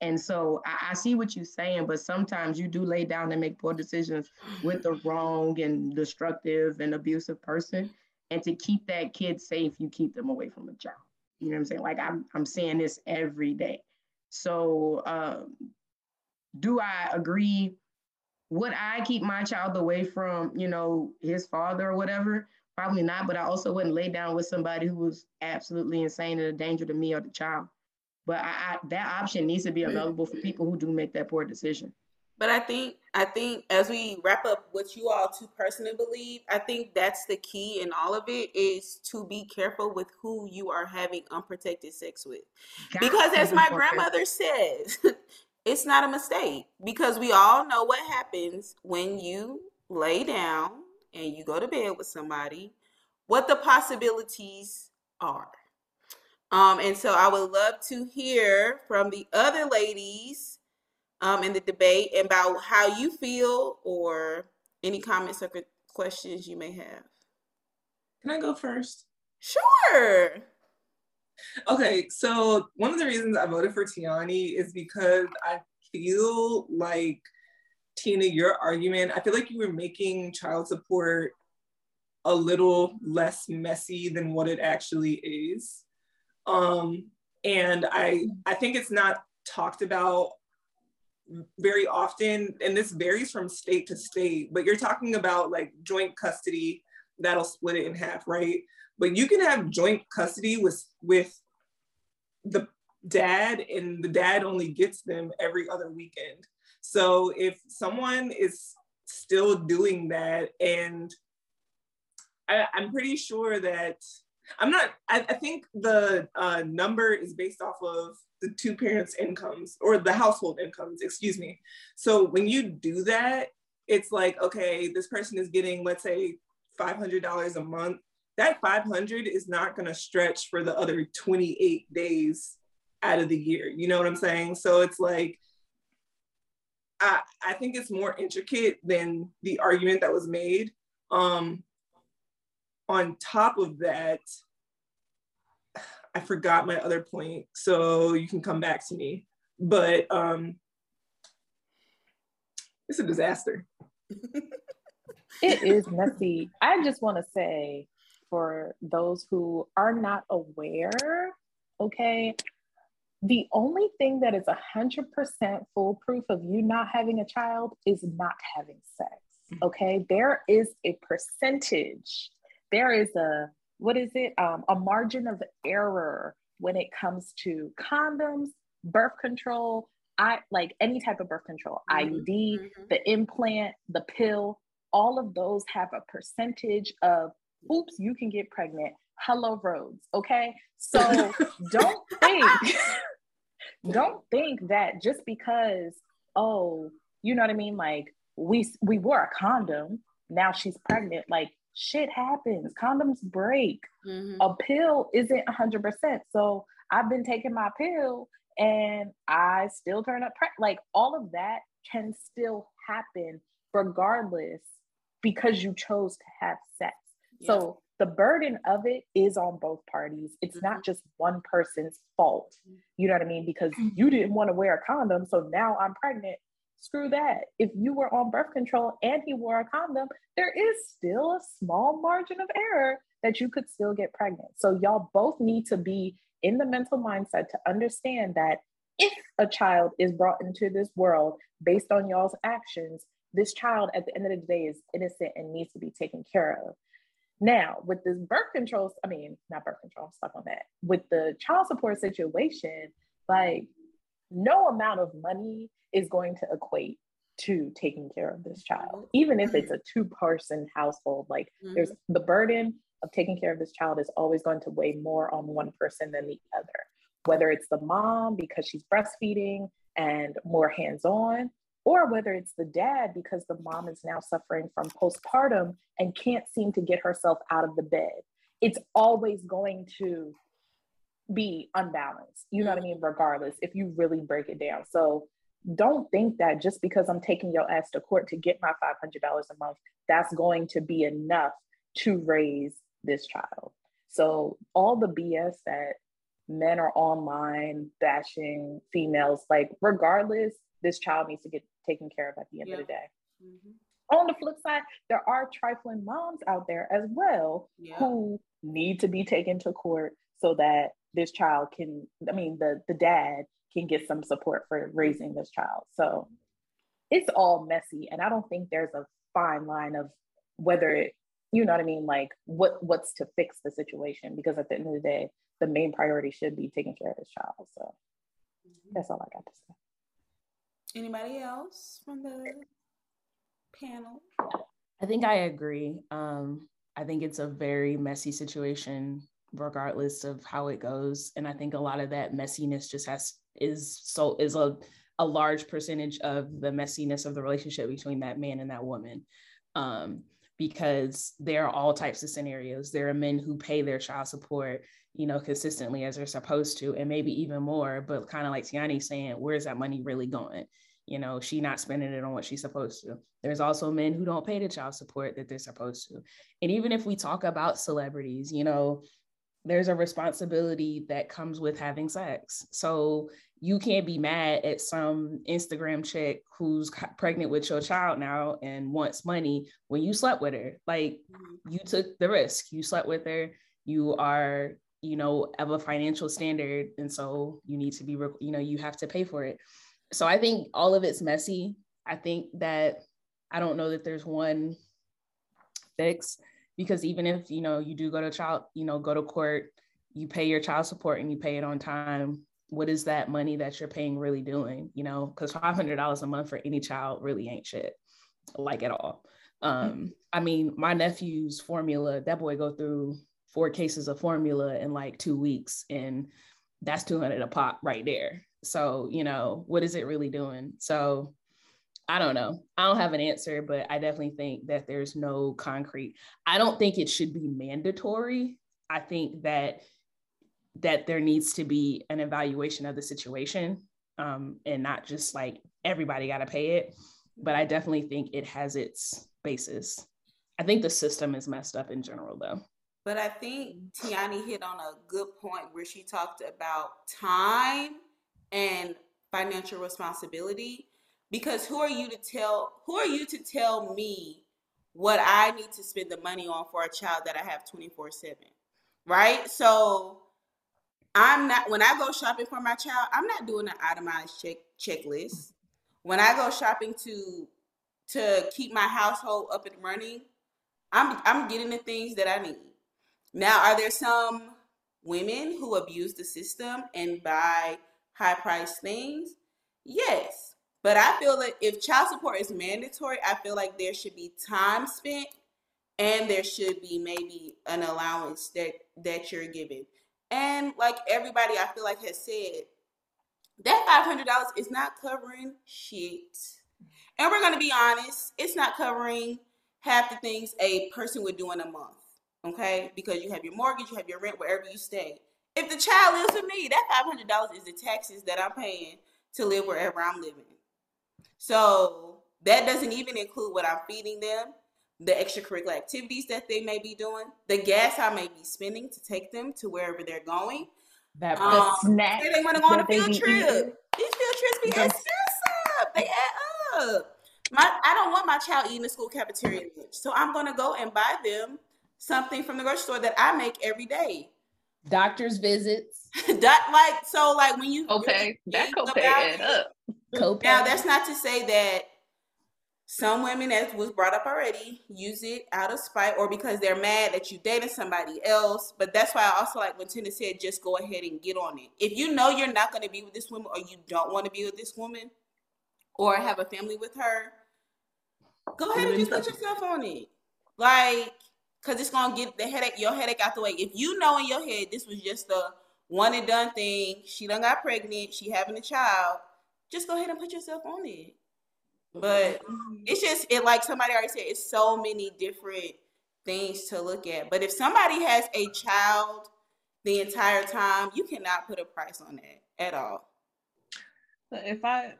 and so I, I, see what you're saying, but sometimes you do lay down and make poor decisions with the wrong and destructive and abusive person. And to keep that kid safe, you keep them away from a child. You know what I'm saying? Like I'm I'm saying this every day. So um, do I agree? Would I keep my child away from, you know, his father or whatever? Probably not, but I also wouldn't lay down with somebody who was absolutely insane and a danger to me or the child. But I, I, that option needs to be available for people who do make that poor decision. But I think I think as we wrap up what you all two personally believe, I think that's the key in all of it is to be careful with who you are having unprotected sex with. God, because as my grandmother says, it's not a mistake because we all know what happens when you lay down and you go to bed with somebody, what the possibilities are. Um, and so I would love to hear from the other ladies um, in the debate about how you feel or any comments or questions you may have. Can I go first? Sure. Okay, so one of the reasons I voted for Tiani is because I feel like Tina, your argument, I feel like you were making child support a little less messy than what it actually is. Um, and I I think it's not talked about very often, and this varies from state to state, but you're talking about like joint custody that'll split it in half, right? But you can have joint custody with with the dad, and the dad only gets them every other weekend. So if someone is still doing that, and I, I'm pretty sure that I'm not, I, I think the uh, number is based off of the two parents' incomes or the household incomes, excuse me. So when you do that, it's like, okay, this person is getting, let's say, $500 a month. That 500 is not going to stretch for the other 28 days out of the year. You know what I'm saying? So it's like, I, I think it's more intricate than the argument that was made. Um, on top of that, I forgot my other point, so you can come back to me. But um, it's a disaster. it is messy. I just want to say for those who are not aware, okay, the only thing that is 100% foolproof of you not having a child is not having sex, mm-hmm. okay? There is a percentage there is a what is it um, a margin of error when it comes to condoms birth control i like any type of birth control mm-hmm. iud mm-hmm. the implant the pill all of those have a percentage of oops you can get pregnant hello roads okay so don't think don't think that just because oh you know what i mean like we we wore a condom now she's pregnant like shit happens. Condoms break. Mm-hmm. A pill isn't 100%. So I've been taking my pill and I still turn up. Pre- like all of that can still happen regardless because you chose to have sex. Yeah. So the burden of it is on both parties. It's mm-hmm. not just one person's fault. You know what I mean? Because mm-hmm. you didn't want to wear a condom. So now I'm pregnant screw that. If you were on birth control and he wore a condom, there is still a small margin of error that you could still get pregnant. So y'all both need to be in the mental mindset to understand that if a child is brought into this world based on y'all's actions, this child at the end of the day is innocent and needs to be taken care of. Now, with this birth control, I mean, not birth control, I'm stuck on that. With the child support situation, like no amount of money is going to equate to taking care of this child, even if it's a two person household. Like mm-hmm. there's the burden of taking care of this child is always going to weigh more on one person than the other, whether it's the mom because she's breastfeeding and more hands on, or whether it's the dad because the mom is now suffering from postpartum and can't seem to get herself out of the bed. It's always going to be unbalanced. You know what I mean? Regardless, if you really break it down. So don't think that just because I'm taking your ass to court to get my $500 a month, that's going to be enough to raise this child. So all the BS that men are online bashing females, like regardless, this child needs to get taken care of at the end yeah. of the day. Mm-hmm. On the flip side, there are trifling moms out there as well yeah. who need to be taken to court so that this child can, I mean, the, the dad can get some support for raising this child. So it's all messy. And I don't think there's a fine line of whether it, you know what I mean, like what what's to fix the situation. Because at the end of the day, the main priority should be taking care of this child. So mm-hmm. that's all I got to say. Anybody else from the panel? I think I agree. Um, I think it's a very messy situation, regardless of how it goes. And I think a lot of that messiness just has is so is a a large percentage of the messiness of the relationship between that man and that woman. Um, because there are all types of scenarios. There are men who pay their child support, you know, consistently as they're supposed to, and maybe even more, but kind of like Tiani saying, where's that money really going? You know, she not spending it on what she's supposed to. There's also men who don't pay the child support that they're supposed to. And even if we talk about celebrities, you know, there's a responsibility that comes with having sex. So you can't be mad at some Instagram chick who's pregnant with your child now and wants money when you slept with her. Like mm-hmm. you took the risk, you slept with her, you are, you know, of a financial standard. And so you need to be, you know, you have to pay for it. So I think all of it's messy. I think that I don't know that there's one fix because even if, you know, you do go to child, you know, go to court, you pay your child support and you pay it on time what is that money that you're paying really doing? You know, because $500 a month for any child really ain't shit, like at all. Um, I mean, my nephew's formula, that boy go through four cases of formula in like two weeks, and that's 200 a pop right there. So, you know, what is it really doing? So, I don't know. I don't have an answer, but I definitely think that there's no concrete. I don't think it should be mandatory. I think that that there needs to be an evaluation of the situation um, and not just like everybody got to pay it. But I definitely think it has its basis. I think the system is messed up in general, though. But I think Tiani hit on a good point where she talked about time and financial responsibility. Because who are you to tell who are you to tell me what I need to spend the money on for a child that I have 24/7? Right? So I'm not when I go shopping for my child, I'm not doing an itemized check checklist. When I go shopping to to keep my household up and running, I'm I'm getting the things that I need. Now, are there some women who abuse the system and buy high priced things? Yes. But I feel that if child support is mandatory, I feel like there should be time spent and there should be maybe an allowance that that you're given. And like everybody I feel like has said, that $500 is not covering shit. And we're going to be honest, it's not covering half the things a person would do in a month. Okay? Because you have your mortgage, you have your rent wherever you stay. If the child lives with me, that $500 is the taxes that I'm paying to live wherever I'm living. So that doesn't even include what I'm feeding them the extracurricular activities that they may be doing, the gas I may be spending to take them to wherever they're going. That um, snack. They want to go on a field trip. Eating. These field trips be the, expensive. They add up. My, I don't want my child eating the school cafeteria lunch, so I'm gonna go and buy them something from the grocery store that I make every day. Doctor's visits. that like so like when you okay really that copay add up. Copay. Now that's not to say that some women, as was brought up already, use it out of spite or because they're mad that you dated somebody else. But that's why I also like when Tina said, just go ahead and get on it. If you know you're not going to be with this woman or you don't want to be with this woman or have a family with her, go ahead and just put yourself on it. Like, because it's going to get the headache, your headache out the way. If you know in your head this was just a one and done thing, she done got pregnant, she having a child, just go ahead and put yourself on it But mm-hmm. it's just it like somebody already said, it's so many different things to look at. But if somebody has a child the entire time, you cannot put a price on that at all. If I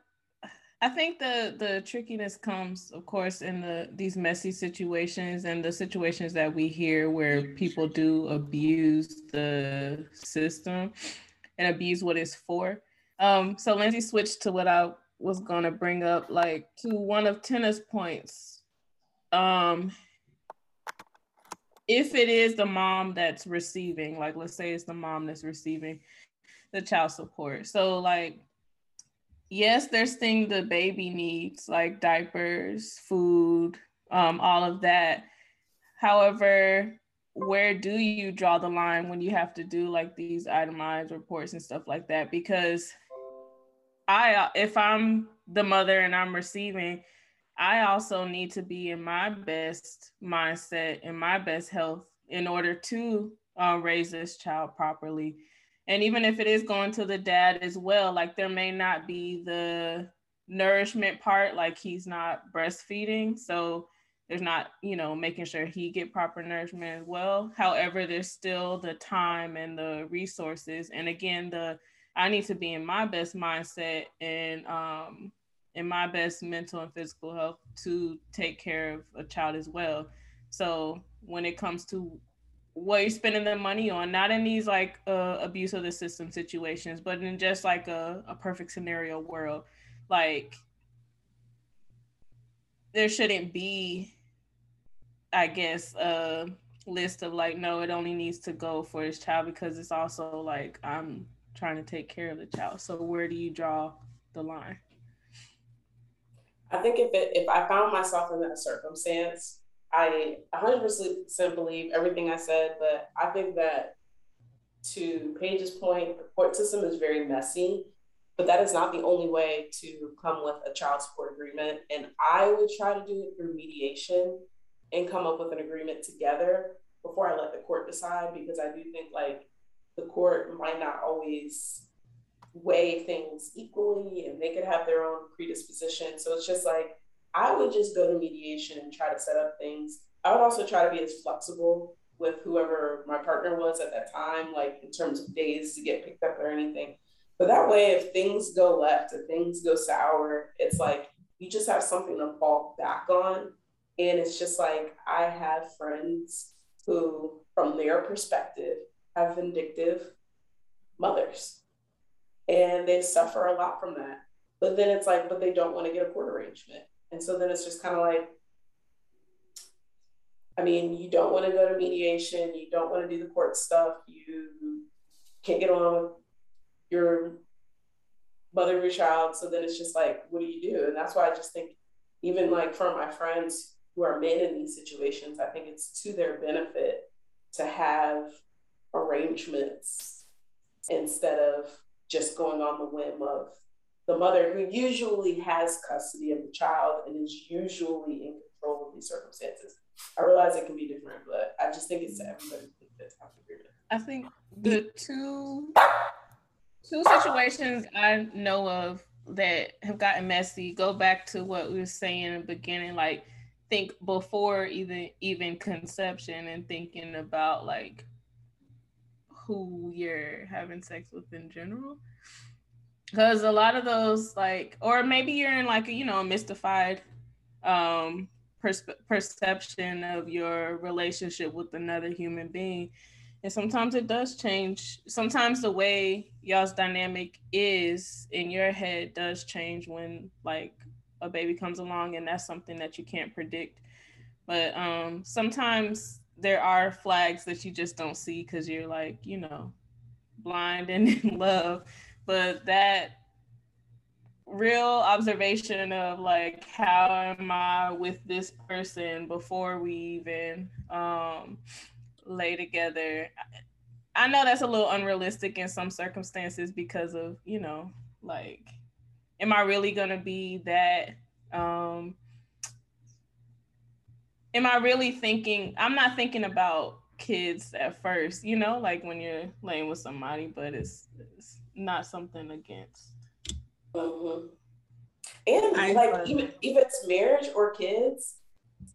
I think the the trickiness comes, of course, in the these messy situations and the situations that we hear where people do abuse the system and abuse what it's for. Um, so Lindsay switched to what I was gonna bring up, like to one of Tina's points. Um, if it is the mom that's receiving, like let's say it's the mom that's receiving the child support. So like yes, there's things the baby needs, like diapers, food, um, all of that. However, where do you draw the line when you have to do like these itemized reports and stuff like that? Because I, if I'm the mother and I'm receiving, I also need to be in my best mindset, in my best health in order to uh, raise this child properly. And even if it is going to the dad as well like there may not be the nourishment part like he's not breastfeeding. So there's not you know making sure he get proper nourishment as well. However there's still the time and the resources. And again the i need to be in my best mindset and um in my best mental and physical health to take care of a child as well so when it comes to what you're spending the money on, not in these like uh, abuse of the system situations, but in just like a, a perfect scenario world. Like there shouldn't be, I guess, a list of like, no, it only needs to go for this child because it's also like I'm trying to take care of the child. So where do you draw the line? I think if it, if I found myself in that circumstance, I 100% believe everything I said, but I think that to Paige's point, the court system is very messy, but that is not the only way to come with a child support agreement. And I would try to do it through mediation and come up with an agreement together before I let the court decide, because I do think like the court might not always weigh things equally and they could have their own predisposition. So it's just like, I would just go to mediation and try to set up things. I would also try to be as flexible with whoever my partner was at that time, like in terms of days to get picked up or anything. But that way, if things go left, if things go sour, it's like you just have something to fall back on. And it's just like I have friends who, from their perspective, have vindictive mothers and they suffer a lot from that. But then it's like, but they don't want to get a court arrangement. And so then it's just kind of like, I mean, you don't want to go to mediation, you don't want to do the court stuff, you can't get on with your mother of your child. So then it's just like, what do you do? And that's why I just think, even like for my friends who are men in these situations, I think it's to their benefit to have arrangements instead of just going on the whim of the mother who usually has custody of the child and is usually in control of these circumstances. I realize it can be different, but I just think it's to everybody that's agreement. I think the two two situations I know of that have gotten messy go back to what we were saying in the beginning, like think before even even conception and thinking about like who you're having sex with in general. Because a lot of those like or maybe you're in like a you know a mystified um perception of your relationship with another human being. And sometimes it does change sometimes the way y'all's dynamic is in your head does change when like a baby comes along and that's something that you can't predict. But um sometimes there are flags that you just don't see because you're like you know blind and in love but that real observation of like how am I with this person before we even um lay together. I know that's a little unrealistic in some circumstances because of, you know, like am I really going to be that um am I really thinking I'm not thinking about kids at first, you know, like when you're laying with somebody, but it's, it's not something against. Mm-hmm. And I- like even if it's marriage or kids,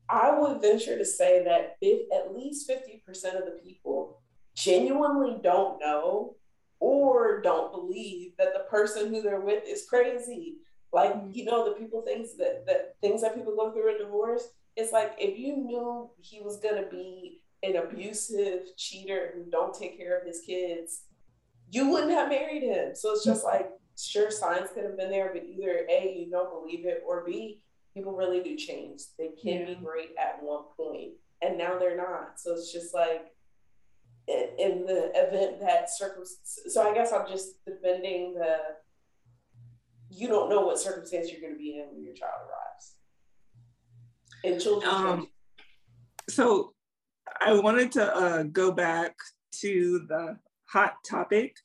I would venture to say that if at least 50% of the people genuinely don't know or don't believe that the person who they're with is crazy. Like, you know, the people things that, that things that people go through in divorce, it's like if you knew he was gonna be an abusive cheater who don't take care of his kids, you wouldn't have married him. So it's just like sure signs could have been there, but either A, you don't believe it, or B, people really do change. They can be great at one point, and now they're not. So it's just like in, in the event that circum. So I guess I'm just defending the. You don't know what circumstance you're going to be in when your child arrives. Um, so I wanted to uh, go back to the hot topic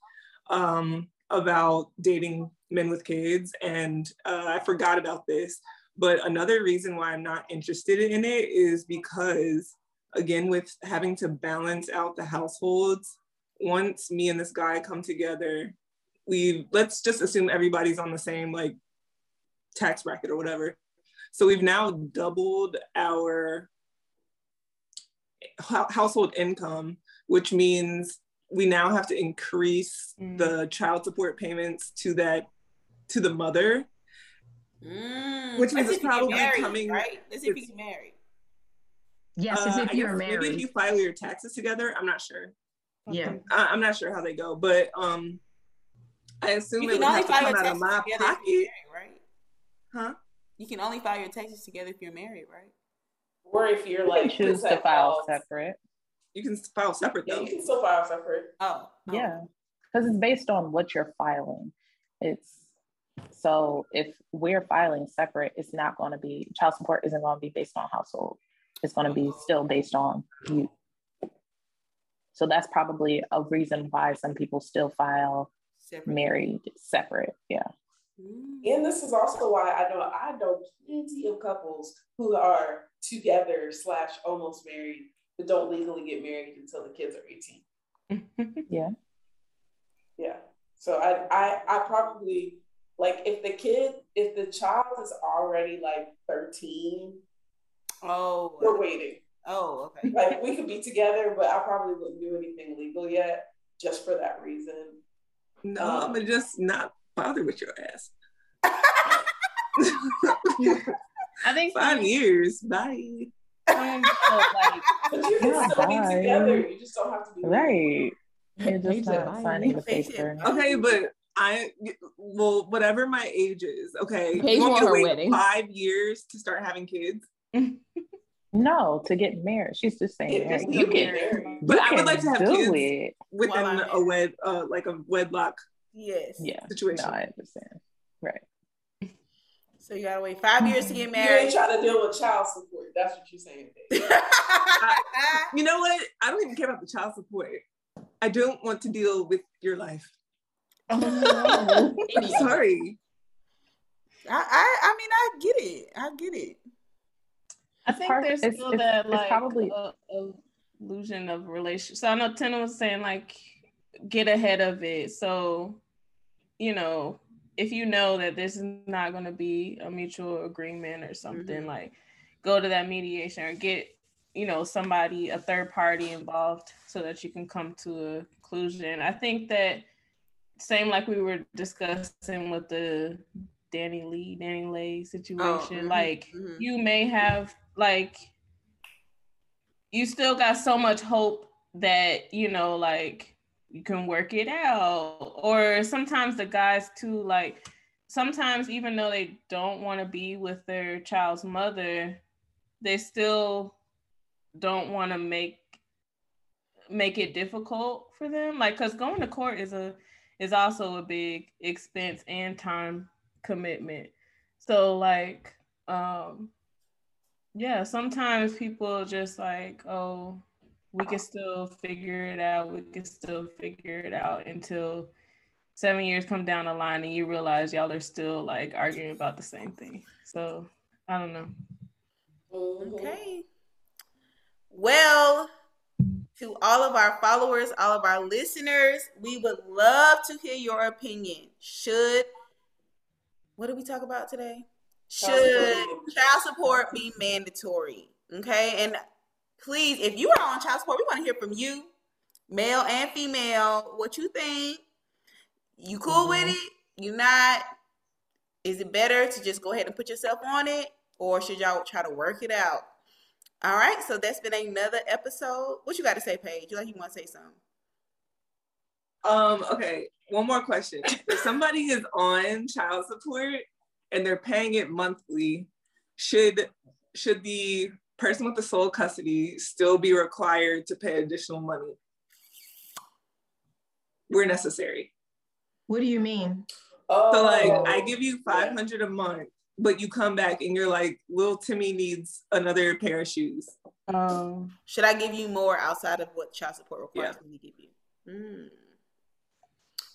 um, about dating men with kids, and uh, I forgot about this. But another reason why I'm not interested in it is because, again, with having to balance out the households, once me and this guy come together, we let's just assume everybody's on the same like tax bracket or whatever. So we've now doubled our household income, which means we now have to increase Mm. the child support payments to that to the mother. Mm, Which means that's it's if you get probably married, coming- right. That's if you married. Yes, Uh, as if I you're married. Maybe if you file your taxes together, I'm not sure. yeah. I, I'm not sure how they go, but um, I assume You it can would have to come out of my pocket, married, right? huh? You can only file your taxes together if you're married, right? Or if you're You like choose to file called? separate. You can file separate Yeah, you can still file separate. Oh, oh. Yeah, because it's based on what you're filing. It's so if we're filing separate, it's not going to be child support isn't going to be based on household. It's going to be uh-huh. still based on you. So that's probably a reason why some people still file Separate. married separate. Yeah. Mm. And this is also why I know I know plenty of couples who are together slash almost married but don't legally get married until the kids are 18. Yeah. Yeah. So I I I probably like if the kid if the child is already like 13, Oh, we're waiting. oh, okay. Like we could be together, but I probably wouldn't do anything legal yet, just for that reason. No, Um, I'm gonna just not bother with your ass. I think Five me, years, bye. so, like But you can Yeah, still be together. You just don't have to be Right. You're just not signing the paper. Okay, but I well, whatever my age is, okay. Paige you want me to wait wedding. five years to start having kids? No, to get married. She's just saying Yeah, just You can, married. But you I would like to have do kids it. within a wed, uh, like a wedlock Yes. Yeah. situation. No, I understand. Right. So you gotta wait five years to get married. You married. ain't trying to deal with child support. That's what you're saying. Dave. You know what? I don't even care about the child support. I don't want to deal with your life. I'm sorry. I, I I mean I get it. I get it. I think part- there's it's- still it's- that it's like probably- uh, illusion of relationship. So I know Tina was saying like get ahead of it. So you know if you know that this is not going to be a mutual agreement or something, Mhm. like go to that mediation or get you know somebody a third party involved so that you can come to a conclusion. I think that same like we were discussing with the Danny Lee, Danny Lay situation, mhm, like mhm. you may have like you still got so much hope that you know like you can work it out. Or sometimes the guys too like sometimes even though they don't want to be with their child's mother they still don't want to make make it difficult for them. Like because going to court is a is also a big expense and time commitment. So like um yeah sometimes people just like oh we can still figure it out we can still figure it out until seven years come down the line and you realize y'all are still like arguing about the same thing so i don't know. Okay. Well, to all of our followers, all of our listeners, we would love to hear your opinion. Should what did we talk about today? Child Should support. child support be mandatory? Okay, and please, if you are on child support, we want to hear from you, male and female. What you think? You cool with Mm-hmm. it? You not? Is it better to just go ahead and put yourself on it, or should y'all try to work it out? All right, so that's been another episode. What you got to say, Paige? You like you want to say something? Um, okay, one more question. If somebody is on child support and they're paying it monthly, should should the person with the sole custody still be required to pay additional money where necessary? What do you mean? Oh, So like I give you 500 a month, but you come back and you're like, little Timmy needs another pair of shoes. Um, Should I give you more outside of what child support requires me to give you? Mm.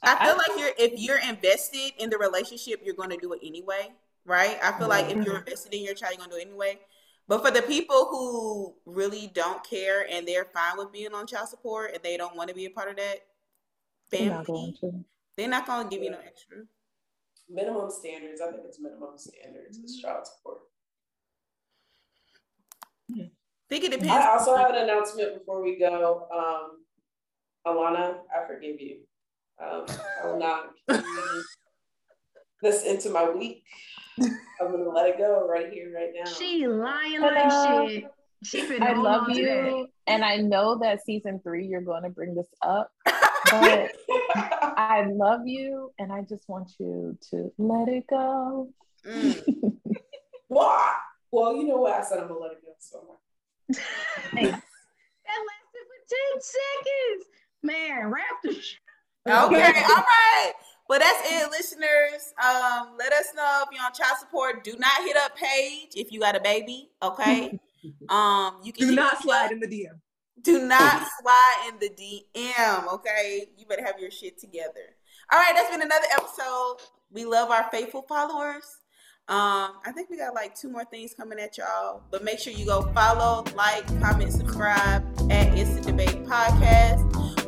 I feel like you're if you're invested in the relationship, you're going to do it anyway, right? I feel like if you're invested in your child, you're going to do it anyway. But for the people who really don't care and they're fine with being on child support and they don't want to be a part of that I'm not going family, to. they're not going to give you no extra. minimum standards. I think it's minimum standards. It's child support. I think it depends. I also have an announcement before we go. Um, Alana, I forgive you. Um, I will not continue this into my week. I'm gonna let it go right here, right now. she lying Ta-da. like shit. She finna I love on to that. you, and I know that season three you're going to bring this up, but I love you, and I just want you to let it go. Mm. Well, you know what? I said I'm gonna let it go. So That lasted for 10 seconds. Man, wrap the sh- Okay, all right. Well, that's it, listeners. Um, let us know if you're on child support. Do not hit up Paige if you got a baby. Okay. Um, you can Do not slide up. in the DM. Do not slide in the DM. Okay, you better have your shit together. All right, that's been another episode. We love our faithful followers. Um, I think we got like two more things coming at y'all, but make sure you go follow, like, comment, subscribe at It's a Debate Podcast.